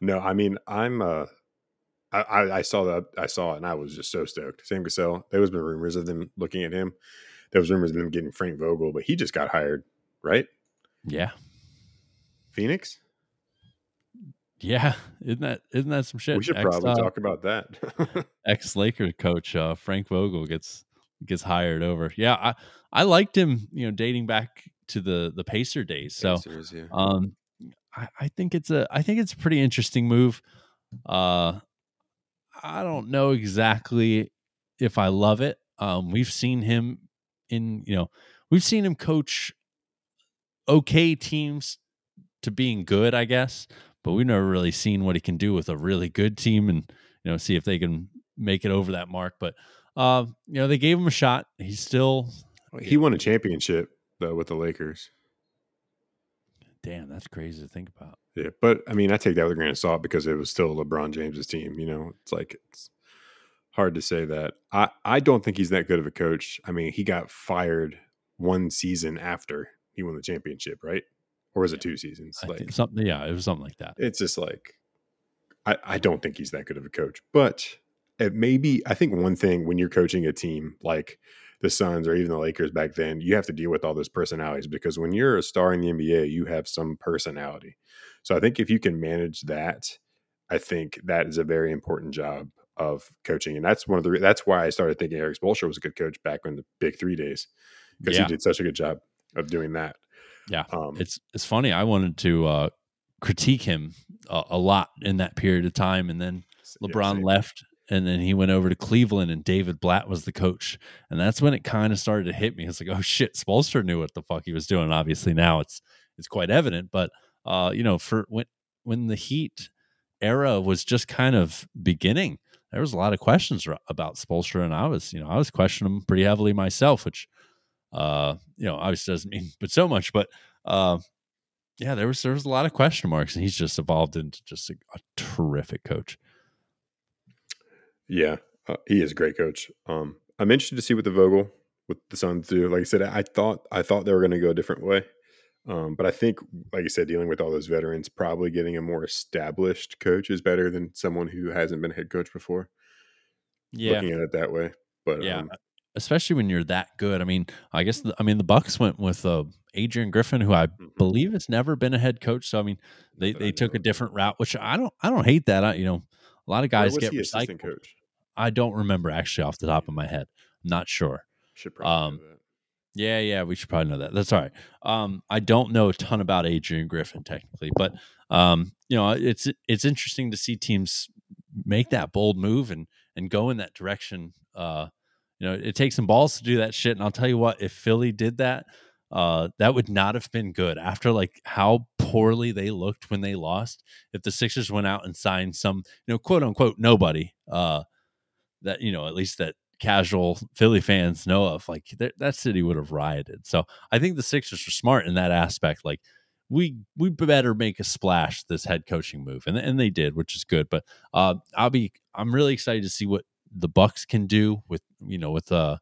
no i mean i'm uh I, I saw that I saw it and I was just so stoked. Sam Cassell. There was been rumors of them looking at him. There was rumors of them getting Frank Vogel, but he just got hired, right? Yeah, Phoenix. yeah. Isn't that isn't that some shit? we should Ex, probably uh, talk about that. ex Laker coach uh, Frank Vogel gets gets hired over. Yeah, I I liked him. You know, dating back to the the Pacer days. So Pacers, yeah. um, I, I think it's a I think it's a pretty interesting move. Uh, I don't know exactly if I love it. Um, we've seen him in you know we've seen him coach okay teams to being good, I guess, but we've never really seen what he can do with a really good team and you know see if they can make it over that mark. But uh, you know they gave him a shot. He's still he won a championship though with the Lakers. Damn. That's crazy to think about. Yeah, but I mean, I take that with a grain of salt because it was still LeBron James's team. You know, it's like it's hard to say that. I I don't think he's that good of a coach. I mean, he got fired one season after he won the championship, right? Or was it two seasons? I Like think something. Yeah, it was something like that. it's just like I I don't think he's that good of a coach. But it maybe I think one thing when you're coaching a team like the Suns or even the Lakers back then, you have to deal with all those personalities because when you're a star in the NBA, you have some personality. So I think if you can manage that, I think that is a very important job of coaching, and that's one of the that's why I started thinking Erik Spoelstra was a good coach back in the Big Three days because Yeah. he did such a good job of doing that. Yeah. Um, It's it's funny. I wanted to uh, critique him a, a lot in that period of time, and then LeBron same. left, and then he went over to Cleveland, and David Blatt was the coach, and that's when it kind of started to hit me. It's like, oh shit, Spoelstra knew what the fuck he was doing. Obviously, now it's it's quite evident, but uh, you know, for when when the Heat era was just kind of beginning, there was a lot of questions about Spoelstra, and I was, you know, I was questioning him pretty heavily myself, which, uh, you know, obviously doesn't mean but so much, but uh, yeah, there was there was a lot of question marks, and he's just evolved into just a, a terrific coach. Yeah, uh, he is a great coach. Um, I'm interested to see what the Vogel with the Suns do. Like I said, I thought I thought they were going to go a different way, um, but I think, like I said, dealing with all those veterans, probably getting a more established coach is better than someone who hasn't been a head coach before. Yeah, looking at it that way, but yeah, um, especially when you're that good. I mean, I guess the, I mean the Bucks went with uh, Adrian Griffin, who I mhm. believe has never been a head coach. So I mean, they they took a different route, which I don't I don't hate that. I, you know, a lot of guys get he assistant recycled. coach? I don't remember actually off the top of my head. I'm not sure. Should probably Um. Yeah, yeah, we should probably know that. That's all right. Um, I don't know a ton about Adrian Griffin technically, but um, you know, it's it's interesting to see teams make that bold move and and go in that direction. Uh, you know, it takes some balls to do that shit. And I'll tell you what, if Philly did that, uh, that would not have been good. After like how poorly they looked when they lost, if the Sixers went out and signed some, you know, quote unquote nobody, uh, that you know, at least that casual Philly fans know of, like that, that city would have rioted. So I think the Sixers are smart in that aspect. Like we we better make a splash this head coaching move, and and they did, which is good. But uh, I'll be I'm really excited to see what the Bucks can do with you know with uh,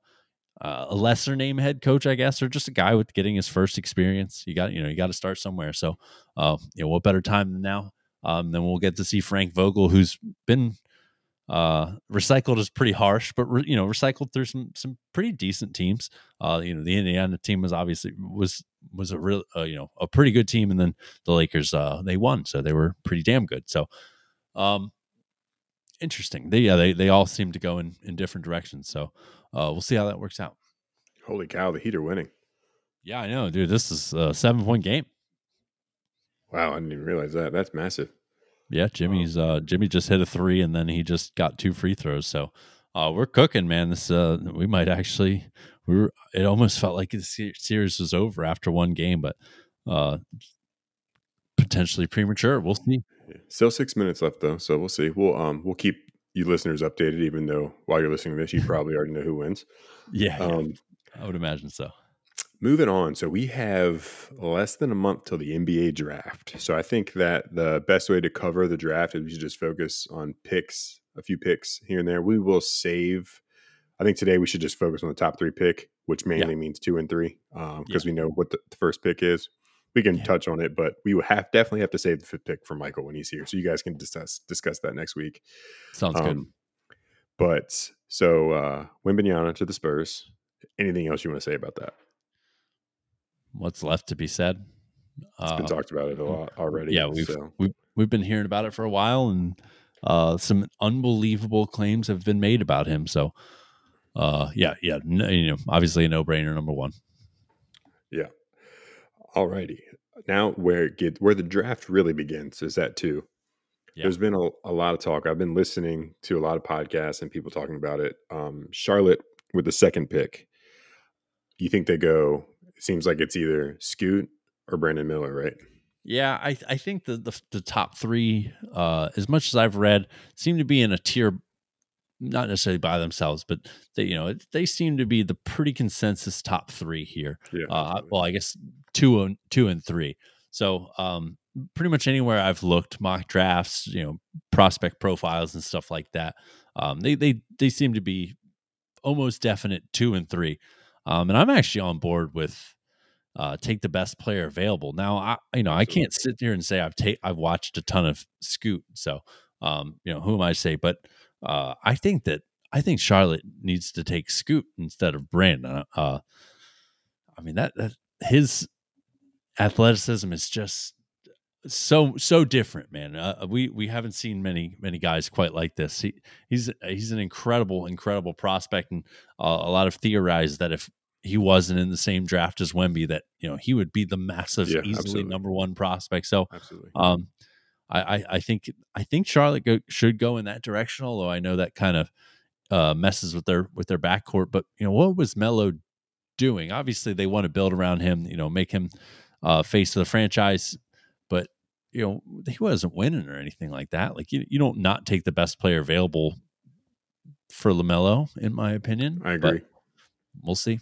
uh, a lesser name head coach, I guess, or just a guy with getting his first experience. You got you know you got to start somewhere. So uh, you know what better time than now? Um, then we'll get to see Frank Vogel, who's been uh, recycled is pretty harsh, but re, you know, recycled through some some pretty decent teams. Uh, you know, the Indiana team was obviously was was a real uh, you know a pretty good team, and then the Lakers uh, they won, so they were pretty damn good. So, um, interesting. They yeah they they all seem to go in in different directions. So, uh, we'll see how that works out. Holy cow, the Heat are winning! Yeah, I know, dude. This is a seven point game. Wow, I didn't even realize that. That's massive. Yeah, Jimmy's uh Jimmy just hit a three and then he just got two free throws. So uh we're cooking, man. This uh we might actually we were it almost felt like the series was over after one game, but uh potentially premature. We'll see. Still six minutes left though, so we'll see. We'll um we'll keep you listeners updated, even though while you're listening to this, you probably already know who wins. Yeah, yeah, Um, I would imagine so. Moving on, so we have less than a month till the NBA draft. So I think that the best way to cover the draft is we should just focus on picks, a few picks here and there. We will save. I think today we should just focus on the top three pick, which mainly means two and three, because we know what the, the first pick is. We can Yeah. touch on it, but we will have definitely have to save the fifth pick for Michael when he's here, so you guys can discuss discuss that next week. Sounds good. Um, But so uh Wembanyama to the Spurs. Anything else you want to say about that? What's left to be said? It's been Uh, talked about it a lot already. yeah, we've so we've we've been hearing about it for a while, and uh, some unbelievable claims have been made about him. So, uh, yeah, yeah, no, you know, obviously a no brainer, number one. Yeah. Alrighty. Now where it get where the draft really begins is that too. Yeah. There's been a, a lot of talk. I've been listening to a lot of podcasts and people talking about it. Um, Charlotte with the second pick. You think they go? It seems like it's either Scoot or Brandon Miller, right? Yeah, I I think the the, the top three, uh, as much as I've read, seem to be in a tier, not necessarily by themselves, but they you know they seem to be the pretty consensus top three here. Yeah. uh, well, I guess two and two and three. So, um, pretty much anywhere I've looked, mock drafts, you know, prospect profiles and stuff like that, um, they they they seem to be almost definite two and three. Um, and I'm actually on board with uh, take the best player available. Now, I you know I can't sit here and say I've I've watched a ton of Scoot, so um, you know who am I to say? But uh, I think that I think Charlotte needs to take Scoot instead of Brandon. Uh, I mean that that his athleticism is just so so different, man. Uh, we we haven't seen many many guys quite like this. He he's he's an incredible incredible prospect, and uh, a lot of theorize that if he wasn't in the same draft as Wemby, that you know he would be the massive, Yeah, easily absolutely. number one prospect. So Absolutely. um, I, I, I think I think Charlotte go, should go in that direction. Although I know that kind of uh, messes with their with their backcourt. But you know what was Melo doing? Obviously, they want to build around him. You know, make him uh, face of the franchise. But you know he wasn't winning or anything like that. Like you, you don't not take the best player available for Lamelo, in my opinion. I But agree. we'll see.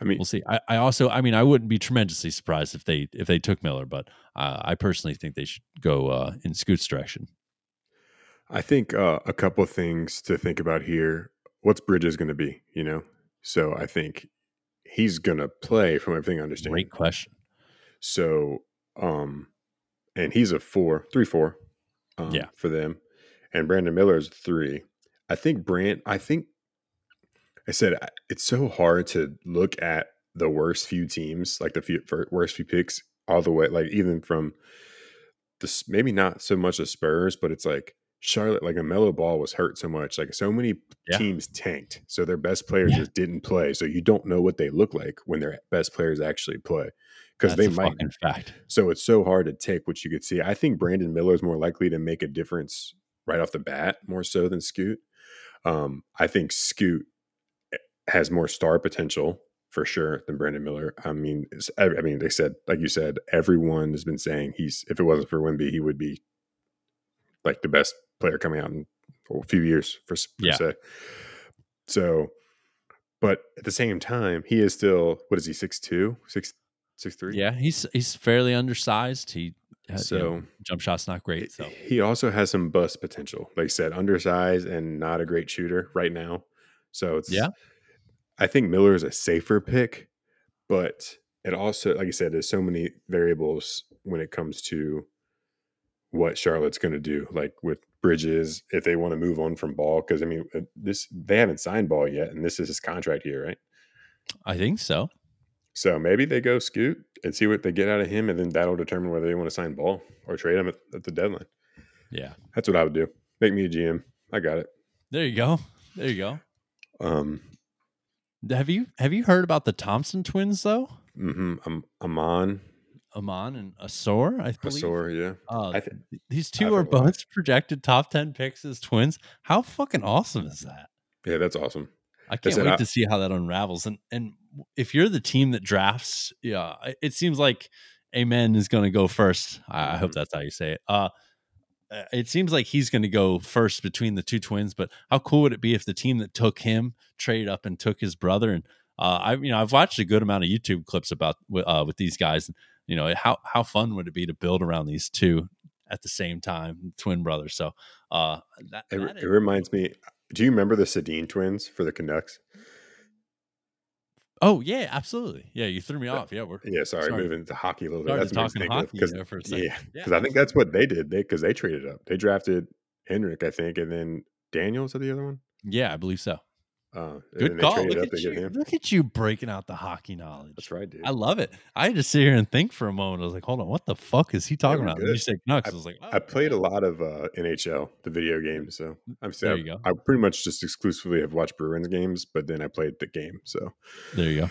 I mean, We'll see. I, I also, I mean, I wouldn't be tremendously surprised if they if they took Miller, but uh, I personally think they should go uh, in Scoot's direction. I think uh, a couple of things to think about here. What's Bridges going to be? You know, so I think he's going to play from everything I understand. Great question. So, um, and he's a four, three, four, um, Yeah. for them, and Brandon Miller is three. I think Brand. I think I said it's so hard to look at the worst few teams, like the few, worst few picks, all the way, like even from this. Maybe not so much the Spurs, but it's like Charlotte. Like LaMelo Ball was hurt so much. Like so many Yeah. teams tanked, so their best players Yeah. just didn't play. So you don't know what they look like when their best players actually play because they might fucking fact. so it's so hard to take what you could see. I think Brandon Miller is more likely to make a difference right off the bat, more so than Scoot. Um, I think Scoot has more star potential for sure than Brandon Miller. I mean, I I mean, they said, like you said, everyone has been saying he's if it wasn't for Wemby, he would be like the best player coming out in a few years for, per Yeah. se. So, but at the same time, he is still what is he six two six six three? Yeah, he's he's fairly undersized. He uh, So you know, jump shot's not great. So He also has some bust potential. Like I said, undersized and not a great shooter right now. So it's Yeah. I think Miller is a safer pick, but it also, like I said, there's so many variables when it comes to what Charlotte's going to do, like with Bridges, if they want to move on from Ball, because I mean, uh, this they haven't signed Ball yet, and this is his contract here, right? I think so. So maybe they go Scoot and see what they get out of him, and then that'll determine whether they want to sign Ball or trade him at, at the deadline. Yeah. That's what I would do. Make me a GM. I got it. There you go. There you go. Um, Have you have you heard about the Thompson twins though? hmm I'm Amen, Amen and Ausar, I believe. Ausar, yeah. Uh, I th- these I've two are heard a both projected top ten picks as twins. How fucking awesome is that? yeah, that's awesome. I can't said wait I- to see how that unravels. And and if you're the team that drafts, yeah, it- seems like Amen is going to go first. I, I hope that's how you say it. Uh, uh, it seems like he's going to go first between the two twins. But how cool would it be if the team that took him traded up and took his brother? And uh, I, you know, I've watched a good amount of YouTube clips about uh, with these guys. And you know, how how fun would it be to build around these two at the same time, twin brothers? So uh, that, It, that it reminds me. Do you remember the Sedin twins for the Canucks? Oh yeah, absolutely. Yeah, you threw me off. Yeah, we're Yeah, sorry, Sorry. moving to hockey a little bit. That's talking makes me think of, hockey 'cause- there for a second. Yeah, Yeah, because I think that's what they did. They because they traded up. They drafted Henrik, I think, and then Daniels are the other one. Yeah, I believe so. Uh, Good call. Look at you. Look at you breaking out the hockey knowledge. That's right, dude. I love it. I had to sit here and think for a moment. I was like, hold on, what the fuck is he talking we're about? And you said Canucks. I, was like, I oh, played a lot of uh, NHL, the video game. So I'm There I. I pretty much just exclusively have watched Bruins games, but then I played the game. So There you go.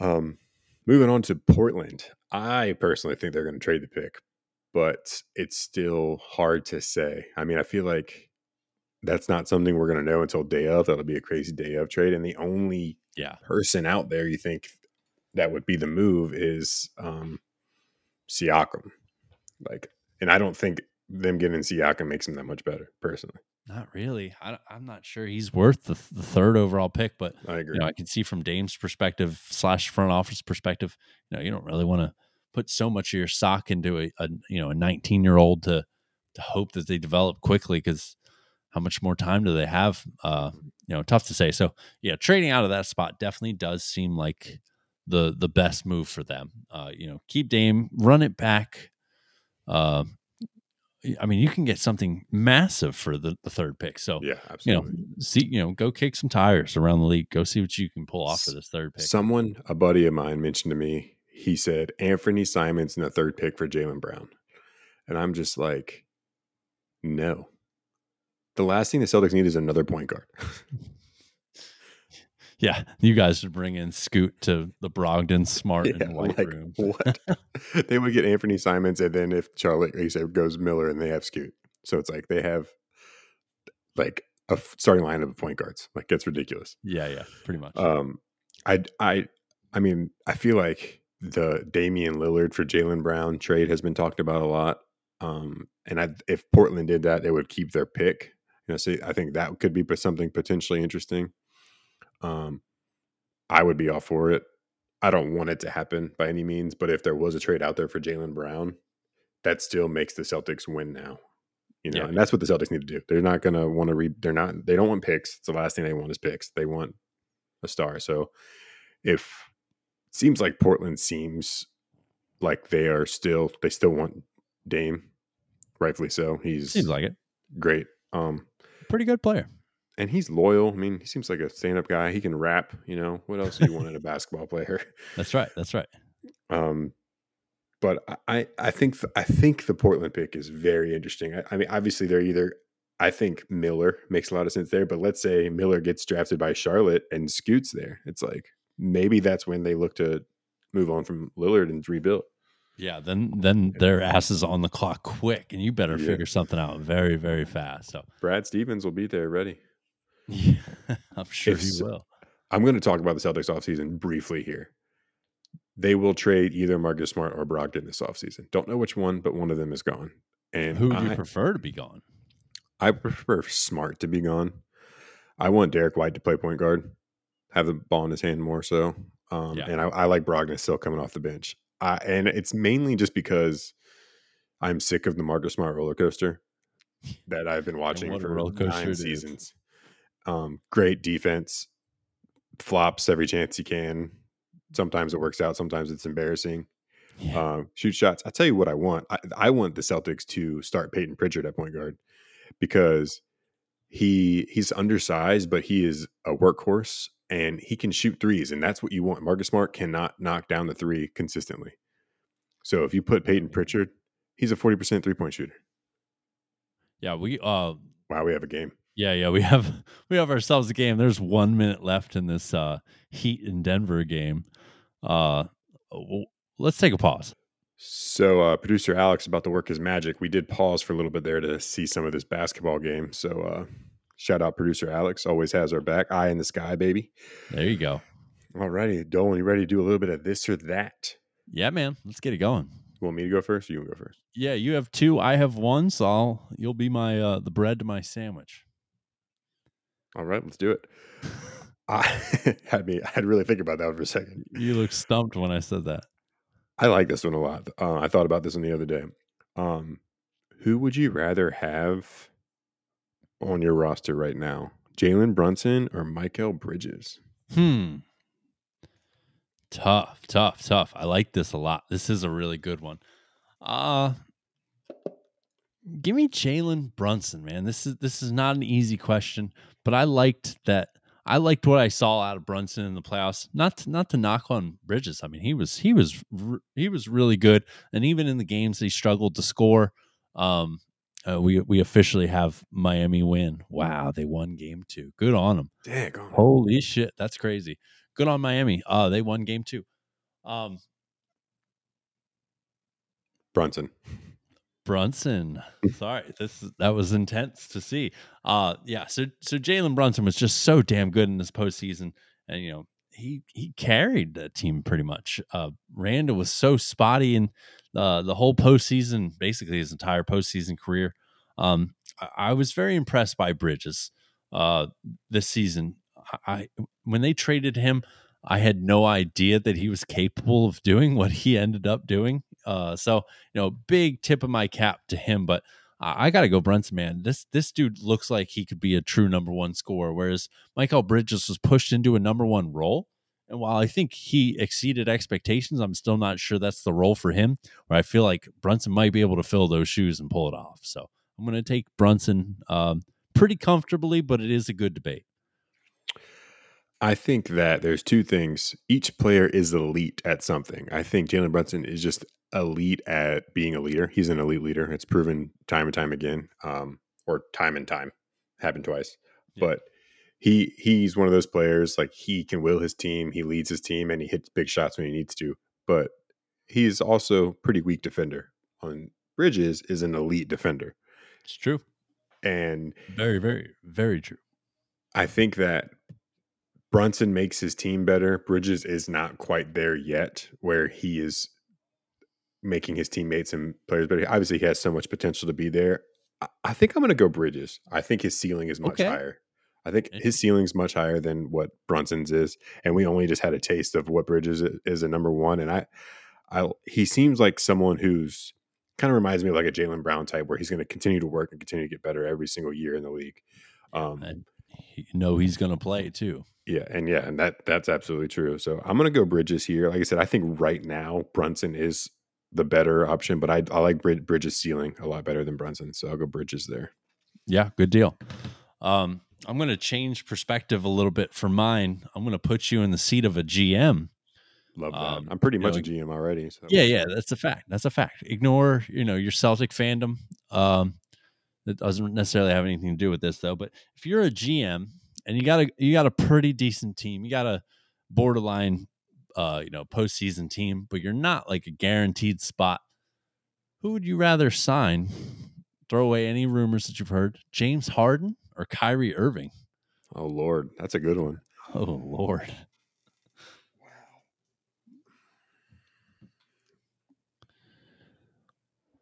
Um, moving on to Portland, I personally think they're going to trade the pick, but it's still hard to say. I mean, I feel like that's not something we're going to know until day of. That'll be a crazy day of trade, and the only Yeah. person out there you think that would be the move is um, Siakam. Like, and I don't think them getting Siakam makes him that much better, personally. Not really. I, am not sure he's worth the, the third overall pick, but I agree. you know, I can see from Dame's perspective slash front office perspective, you know, you don't really want to put so much of your sock into a, a you know a 19 year old to to hope that they develop quickly because how much more time do they have? Uh, you know, tough to say. So yeah, trading out of that spot definitely does seem like the the best move for them. Uh, you know, keep Dame, run it back. Uh, I mean, you can get something massive for the, the third pick. So yeah, absolutely. you know, see, you know, go kick some tires around the league. Go see what you can pull off for this third pick. Someone, a buddy of mine, mentioned to me. He said Anthony Simons in the third pick for Jaylen Brown. And I'm just like, no. The last thing the Celtics need is another point guard. Yeah, you guys should bring in Scoot to the Brogdon, Smart, Yeah, and White like, room. what? they would get Anthony Simons, and then if Charlotte, like you said, goes Miller, and they have Scoot. So it's like they have like a starting lineup of point guards. Like it's ridiculous. Yeah, yeah, pretty much. Um, I, I, I mean, I feel like the Damian Lillard for Jaylen Brown trade has been talked about a lot. Um, and I, if Portland did that, they would keep their pick. You know, so I think that could be something potentially interesting. Um, I would be all for it. I don't want it to happen by any means, but if there was a trade out there for Jaylen Brown, that still makes the Celtics win now. You know, Yeah. and that's what the Celtics need to do. They're not going to want to re. They're not. They don't want picks. It's the last thing they want is picks. They want a star. So if it seems like Portland seems like they are still they still want Dame, rightfully so. He's Seems like it. great. Um, Pretty good player. and he's loyal. I mean, he seems like a stand-up guy. He can rap. You know, what else do you want in a basketball player? That's right. That's right. Um, but I- I I think th- I think the Portland pick is very interesting. I, I mean, obviously they're either. I think Miller makes a lot of sense there, but let's say Miller gets drafted by Charlotte and Scoots there. It's like maybe that's when they look to move on from Lillard and rebuild. Yeah, then then their ass is on the clock quick, and you better Yeah. figure something out very, very fast. So Brad Stevens will be there ready. yeah, I'm sure If he so- will. I'm going to talk about the Celtics offseason briefly here. They will trade either Marcus Smart or Brogdon this offseason. Don't know which one, but one of them is gone. And Who would you I, prefer to be gone? I prefer Smart to be gone. I want Derrick White to play point guard, have the ball in his hand more so. Um, Yeah. And I, I like Brogdon still coming off the bench. I, and it's mainly just because I'm sick of the Marcus Smart roller coaster that I've been watching for roller coaster nine seasons. Um, great defense, flops every chance he can. Sometimes it works out, sometimes it's embarrassing. Yeah. Um, shoot shots. I tell you what I want. I, I want the Celtics to start Payton Pritchard at point guard because he he's undersized, but he is a workhorse and he can shoot threes, and that's what you want. Marcus Smart cannot knock down the three consistently. So if you put Payton Pritchard, he's a forty percent three point shooter. yeah, we uh Wow, we have a game. yeah, yeah, we have we have ourselves a game. There's one minute left in this uh Heat in Denver game. Uh let's take a pause. So uh, producer Alex about to work his magic. We did pause for a little bit there to see some of this basketball game. So uh, shout out producer Alex, always has our back. Eye in the sky, baby. There you go. All righty, Dolan, you ready to do a little bit of this or that? Yeah, man. Let's get it going. You want me to go first? Or you go first? Yeah, you have two, I have one, so I'll you'll be my uh the bread to my sandwich. All right, let's do it. I had me. I had to really think about that for a second. You look stumped when I said that. I like this one a lot. Uh, I thought about this one the other day. Um, who would you rather have on your roster right now, Jalen Brunson or Mikal Bridges? Hmm. Tough, tough, tough. I like this a lot. This is a really good one. Uh give me Jalen Brunson, man. This is this is not an easy question, but I liked that. I liked what I saw out of Brunson in the playoffs. Not to, not to knock on Bridges. I mean, he was he was he was really good, and even in the games he struggled to score. Um, uh, we we officially have Miami win. Wow, they won game two. Good on them. Dang, Holy shit, that's crazy. Good on Miami. Uh they won game 2. Um Brunson. Brunson. Sorry, this that was intense to see. Uh yeah, so so Jalen Brunson was just so damn good in this postseason and you know, he he carried the team pretty much. Uh Randle was so spotty in uh, the whole postseason, basically his entire postseason career. Um I, I was very impressed by Bridges uh this season. I, I when they traded him, I had no idea that he was capable of doing what he ended up doing. Uh, so you know, big tip of my cap to him. But I, I got to go Brunson, man. This this dude looks like he could be a true number one scorer, whereas Mikal Bridges was pushed into a number one role. And while I think he exceeded expectations, I'm still not sure that's the role for him. Where I feel like Brunson might be able to fill those shoes and pull it off. So I'm going to take Brunson um, pretty comfortably, but it is a good debate. I think that there's two things. Each player is elite at something. I think Jalen Brunson is just elite at being a leader. He's an elite leader. It's proven time and time again, um, or time and time, happened twice. Yeah. But he he's one of those players like he can will his team. He leads his team and he hits big shots when he needs to. But he's also pretty weak defender. On Bridges is an elite defender, It's true. and Very, very, very true. I think that Brunson makes his team better. Bridges is not quite there yet, where he is making his teammates and players better. Obviously, he has so much potential to be there. I, I think I'm going to go Bridges. I think his ceiling is much Okay. higher. I think his ceiling's much higher than what Brunson's is, and we only just had a taste of what Bridges is a number one. And I, I he seems like someone who's kind of reminds me of like a Jaylen Brown type, where he's going to continue to work and continue to get better every single year in the league. Um, and you know he's going to play too. yeah, and yeah, and that that's absolutely true. So I'm gonna go Bridges here. Like I said, I think right now Brunson is the better option, but I I like Brid- Bridges' ceiling a lot better than Brunson, so I'll go Bridges there. Yeah, good deal. Um, I'm going to change perspective a little bit for mine. I'm going to put you in the seat of a GM. Love that. Um, I'm pretty you know, much a GM already. So Yeah, yeah, that's a fact. That's a fact. Ignore, you know, your Celtic fandom. Um, that doesn't necessarily have anything to do with this though. But if you're a GM and you got a you got a pretty decent team, you got a borderline, uh, you know, postseason team, but you're not like a guaranteed spot. Who would you rather sign? Throw away any rumors that you've heard. James Harden or Kyrie Irving? Oh Lord, that's a good one. Oh Lord. Wow.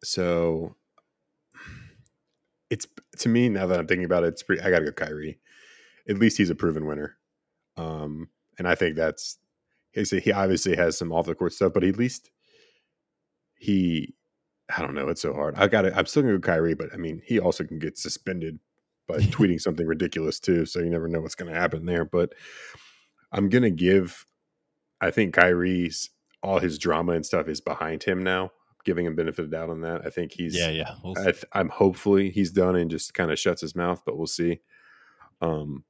So it's to me now that I'm thinking about it, it's pretty. I gotta go Kyrie. At least he's a proven winner, um, and I think that's. He he obviously has some off the court stuff, but at least he. I don't know. It's so hard. I got to I'm still gonna go Kyrie, but I mean, he also can get suspended by tweeting something ridiculous too. So you never know what's going to happen there. But I'm gonna give. I think Kyrie's all his drama and stuff is behind him now. Giving him benefit of doubt on that. I think he's. Yeah, yeah. We'll. I th- I'm hopefully he's done and just kind of shuts his mouth, but we'll see. Um,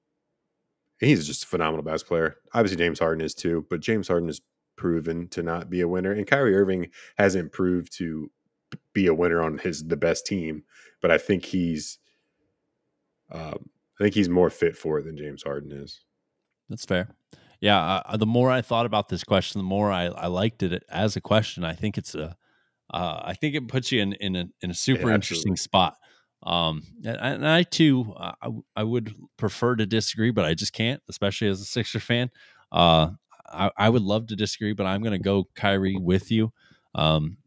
he's just a phenomenal basketball player. Obviously, James Harden is too, but James Harden is proven to not be a winner, and Kyrie Irving hasn't proved to be a winner on his the best team. But I think he's, um, I think he's more fit for it than James Harden is. That's fair. Yeah, uh, the more I thought about this question, the more I, I liked it as a question. I think it's a, uh, I think it puts you in in a in a super Yeah, interesting spot. Um, and, and I too, uh, I I would prefer to disagree, but I just can't, especially as a Sixer fan. Uh, I, I would love to disagree, but I'm going to go Kyrie with you. Um,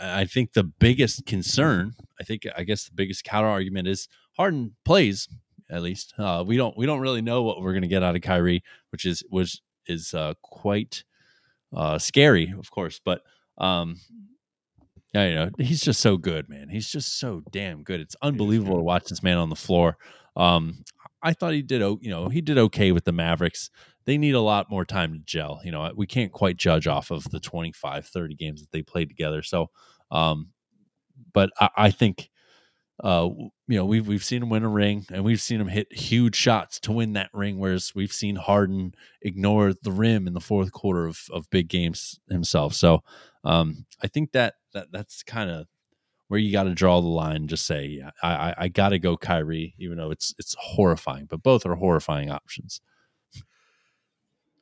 I think the biggest concern, I think, I guess the biggest counter argument is Harden plays at least. Uh, we don't we don't really know what we're going to get out of Kyrie, which is was is uh, quite uh, scary, of course. But um, yeah, you know, he's just so good, man. He's just so damn good. It's unbelievable to watch this man on the floor. Um, I thought he did, you know, he did okay with the Mavericks. They need a lot more time to gel. You know, we can't quite judge off of the 25, 30 games that they played together. So, um, but I, I think, uh, you know, we've we've seen him win a ring, and we've seen him hit huge shots to win that ring. Whereas we've seen Harden ignore the rim in the fourth quarter of of big games himself. So, um, I think that that that's kind of where you got to draw the line. Just say, yeah, I I, I got to go Kyrie, even though it's it's horrifying. But both are horrifying options.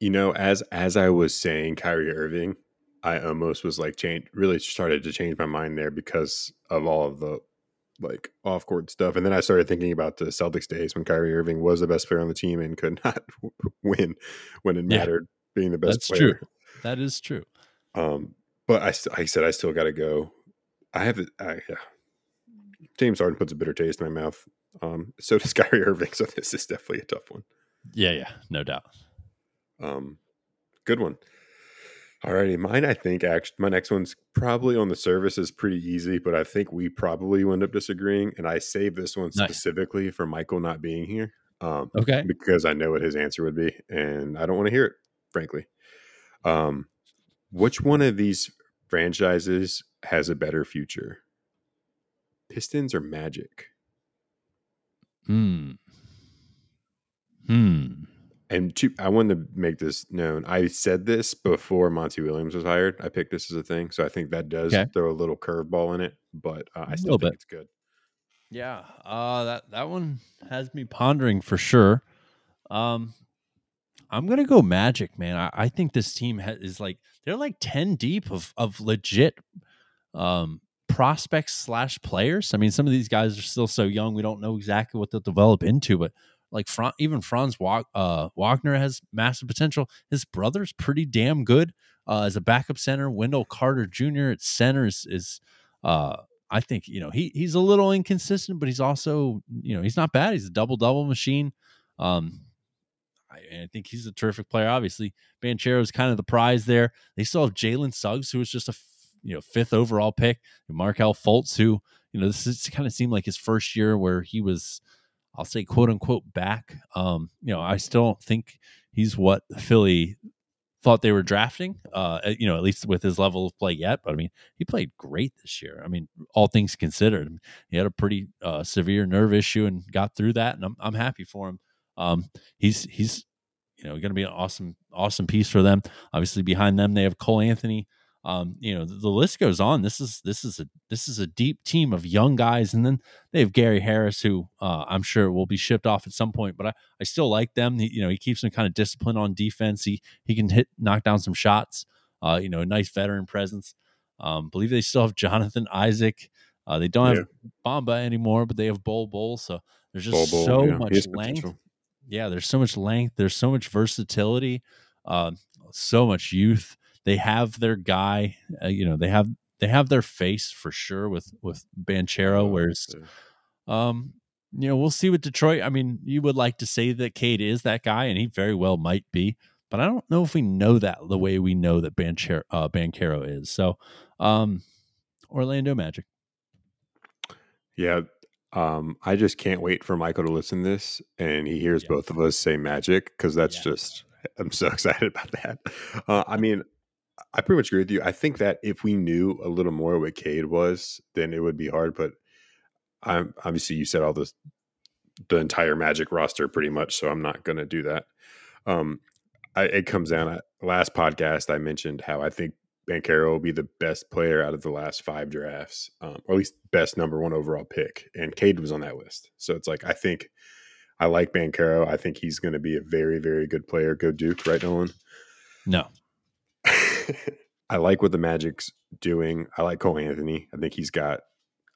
You know, as as I was saying Kyrie Irving, I almost was like change really started to change my mind there because of all of the like off court stuff. And then I started thinking about the Celtics days when Kyrie Irving was the best player on the team and could not win when it Yeah. mattered being the best That's player. true. That is true. Um, but I, I said I still got to go. I have it. I, yeah. James Harden puts a bitter taste in my mouth. Um, so does Kyrie Irving. So this is definitely a tough one. Yeah, yeah, no doubt. Um, good one. Alrighty, mine. I think actually my next one's probably on the surface is pretty easy, but I think we probably wind up disagreeing. And I saved this one Nice. specifically for Michael not being here, um, Okay. because I know what his answer would be, and I don't want to hear it, frankly. Um, which one of these franchises has a better future? Pistons or Magic? Hmm. Hmm. And to, I wanted to make this known. I said this before Monty Williams was hired. I picked this as a thing, so I think that does Okay. throw a little curveball in it. But uh, I A still think bit. it's good. Yeah, uh, that that one has me pondering for sure. Um, I'm gonna go Magic, man. I, I think this team ha- is like they're like ten deep of of legit um, prospects slash players. I mean, some of these guys are still so young; we don't know exactly what they'll develop into. But like even Franz Wa- uh, Wagner has massive potential. His brother's pretty damn good uh, as a backup center. Wendell Carter Jr. at center is, is uh, I think you know he he's a little inconsistent, but he's also you know he's not bad. He's a double double machine. Um, I, I think he's a terrific player. Obviously, Banchero is kind of the prize there. They still have Jalen Suggs, who was just a you know fifth overall pick, and Markelle Fultz, who you know this is kind of seemed like his first year where he was, I'll say quote unquote back. Um, you know, I still don't think he's what Philly thought they were drafting. Uh, you know, at least with his level of play yet. But I mean, he played great this year. I mean, all things considered, he had a pretty uh, severe nerve issue and got through that, and I'm I'm happy for him. Um, he's he's you know going to be an awesome awesome piece for them. Obviously, behind them they have Cole Anthony. Um, you know the, the list goes on. This is this is a this is a deep team of young guys, and then they have Gary Harris, who uh, I'm sure will be shipped off at some point. But I, I still like them. He, you know he keeps them kind of disciplined on defense. He he can hit knock down some shots. Uh, you know, a nice veteran presence. Um, believe they still have Jonathan Isaac. Uh, they don't have Bomba anymore, but they have Bol Bol. So there's just Bol, so yeah, much length potential. yeah, there's so much length, there's so much versatility, um, so much youth. They have their guy, uh, you know, they have they have their face for sure with with Banchero. Uh, Whereas, um, you know, we'll see with Detroit. I mean, you would like to say that Cade is that guy, and he very well might be, but I don't know if we know that the way we know that Banchero, uh, Banchero is. So, um, Orlando Magic. Yeah. Um, I just can't wait for Michael to listen to this and he hears Yeah. both of us say magic because that's Yeah. just I'm so excited about that. Uh, I mean, I pretty much agree with you. I think that if we knew a little more what Cade was, then it would be hard. But I'm obviously you said all this the entire magic roster pretty much, so I'm not gonna do that. Um I, it comes down at last podcast I mentioned how I think Banchero will be the best player out of the last five drafts, um, or at least best number one overall pick. And Cade was on that list. So it's like I think I like Banchero. I think he's going to be a very, very good player. Go Duke, right, Dolan? No, I like what the Magic's doing. I like Cole Anthony. I think he's got.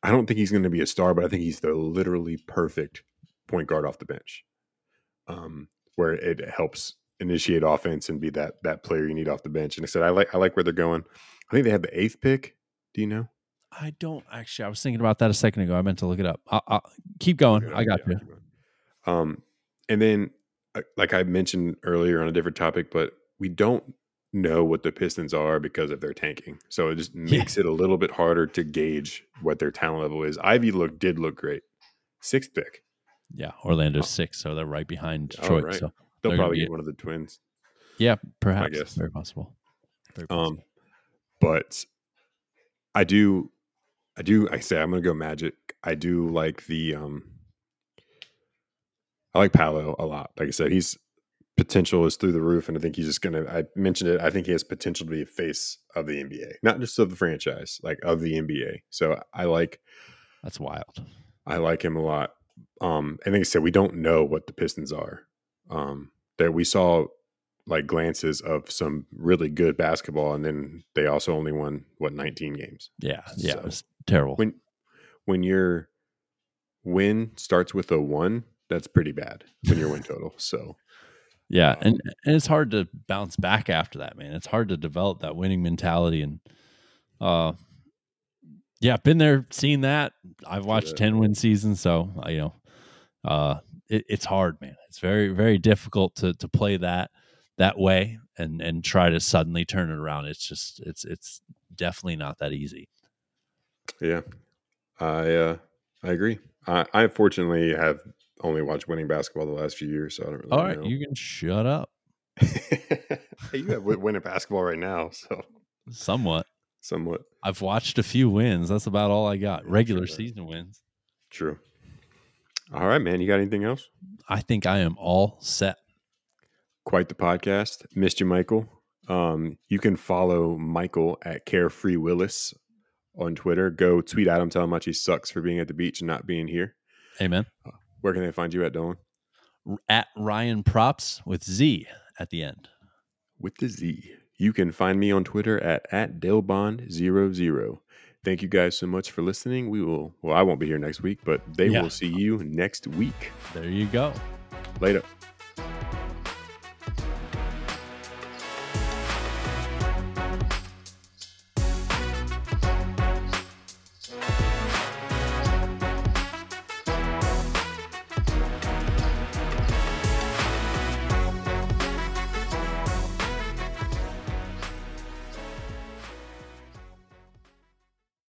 I don't think he's going to be a star, but I think he's the literally perfect point guard off the bench, um, where it helps initiate offense and be that that player you need off the bench. And I said I like I like where they're going. I think they have the eighth pick. Do you know? I don't actually. I was thinking about that a second ago. I meant to look it up. I'll, I'll keep going. Good I got idea. you. Um, and then, uh, like I mentioned earlier on a different topic, but we don't know what the Pistons are because of their tanking. So it just makes it a little bit harder to gauge what their talent level is. Ivey look did look great, sixth pick. Yeah, Orlando's six, so they're right behind Oh, Detroit. right. So They'll probably get one of the twins. yeah, perhaps. guess. Very possible. Very Um, but I do, I do. I say I'm going to go Magic. I do like the. um I like Paolo a lot. Like I said, he's potential is through the roof, and I think he's just going to. I mentioned it. I think he has potential to be a face of the NBA, not just of the franchise, like of the NBA. So I like, That's wild. I like him a lot. Um, and like I said, we don't know what the Pistons are. Um, that we saw like glances of some really good basketball, and then they also only won what 19 games. Yeah, yeah, So, it was terrible. when when your win starts with a one, that's pretty bad when your win total. So yeah, um, and and it's hard to bounce back after that, man. It's hard to develop that winning mentality, and uh, yeah, I've been there, seen that. I've watched that. ten win seasons, so uh, you know, uh, it, it's hard, man. It's very very difficult to to play that that way and and try to suddenly turn it around. It's just it's it's definitely not that easy. yeah, I uh, I agree. I, I fortunately have only watched winning basketball the last few years, so I don't really All right, know. you can shut up Hey, you have win- winning basketball right now, so somewhat. somewhat I've watched a few wins. That's about all I got. Yeah, Regular that. season wins. true. All right, man. You got anything else? I think I am all set. quite the podcast. Missed you, Michael. Um, you can follow Michael at Carefree Willis on Twitter. Go tweet at him, tell him how much he sucks for being at the beach and not being here. Amen. Where can they find you at, Dolan? At Ryan Props with Z at the end. With the Z. You can find me on Twitter at, at Delbond00. Thank you guys so much for listening. We will, well, I won't be here next week, but they Yeah. will see you next week. There you go. Later.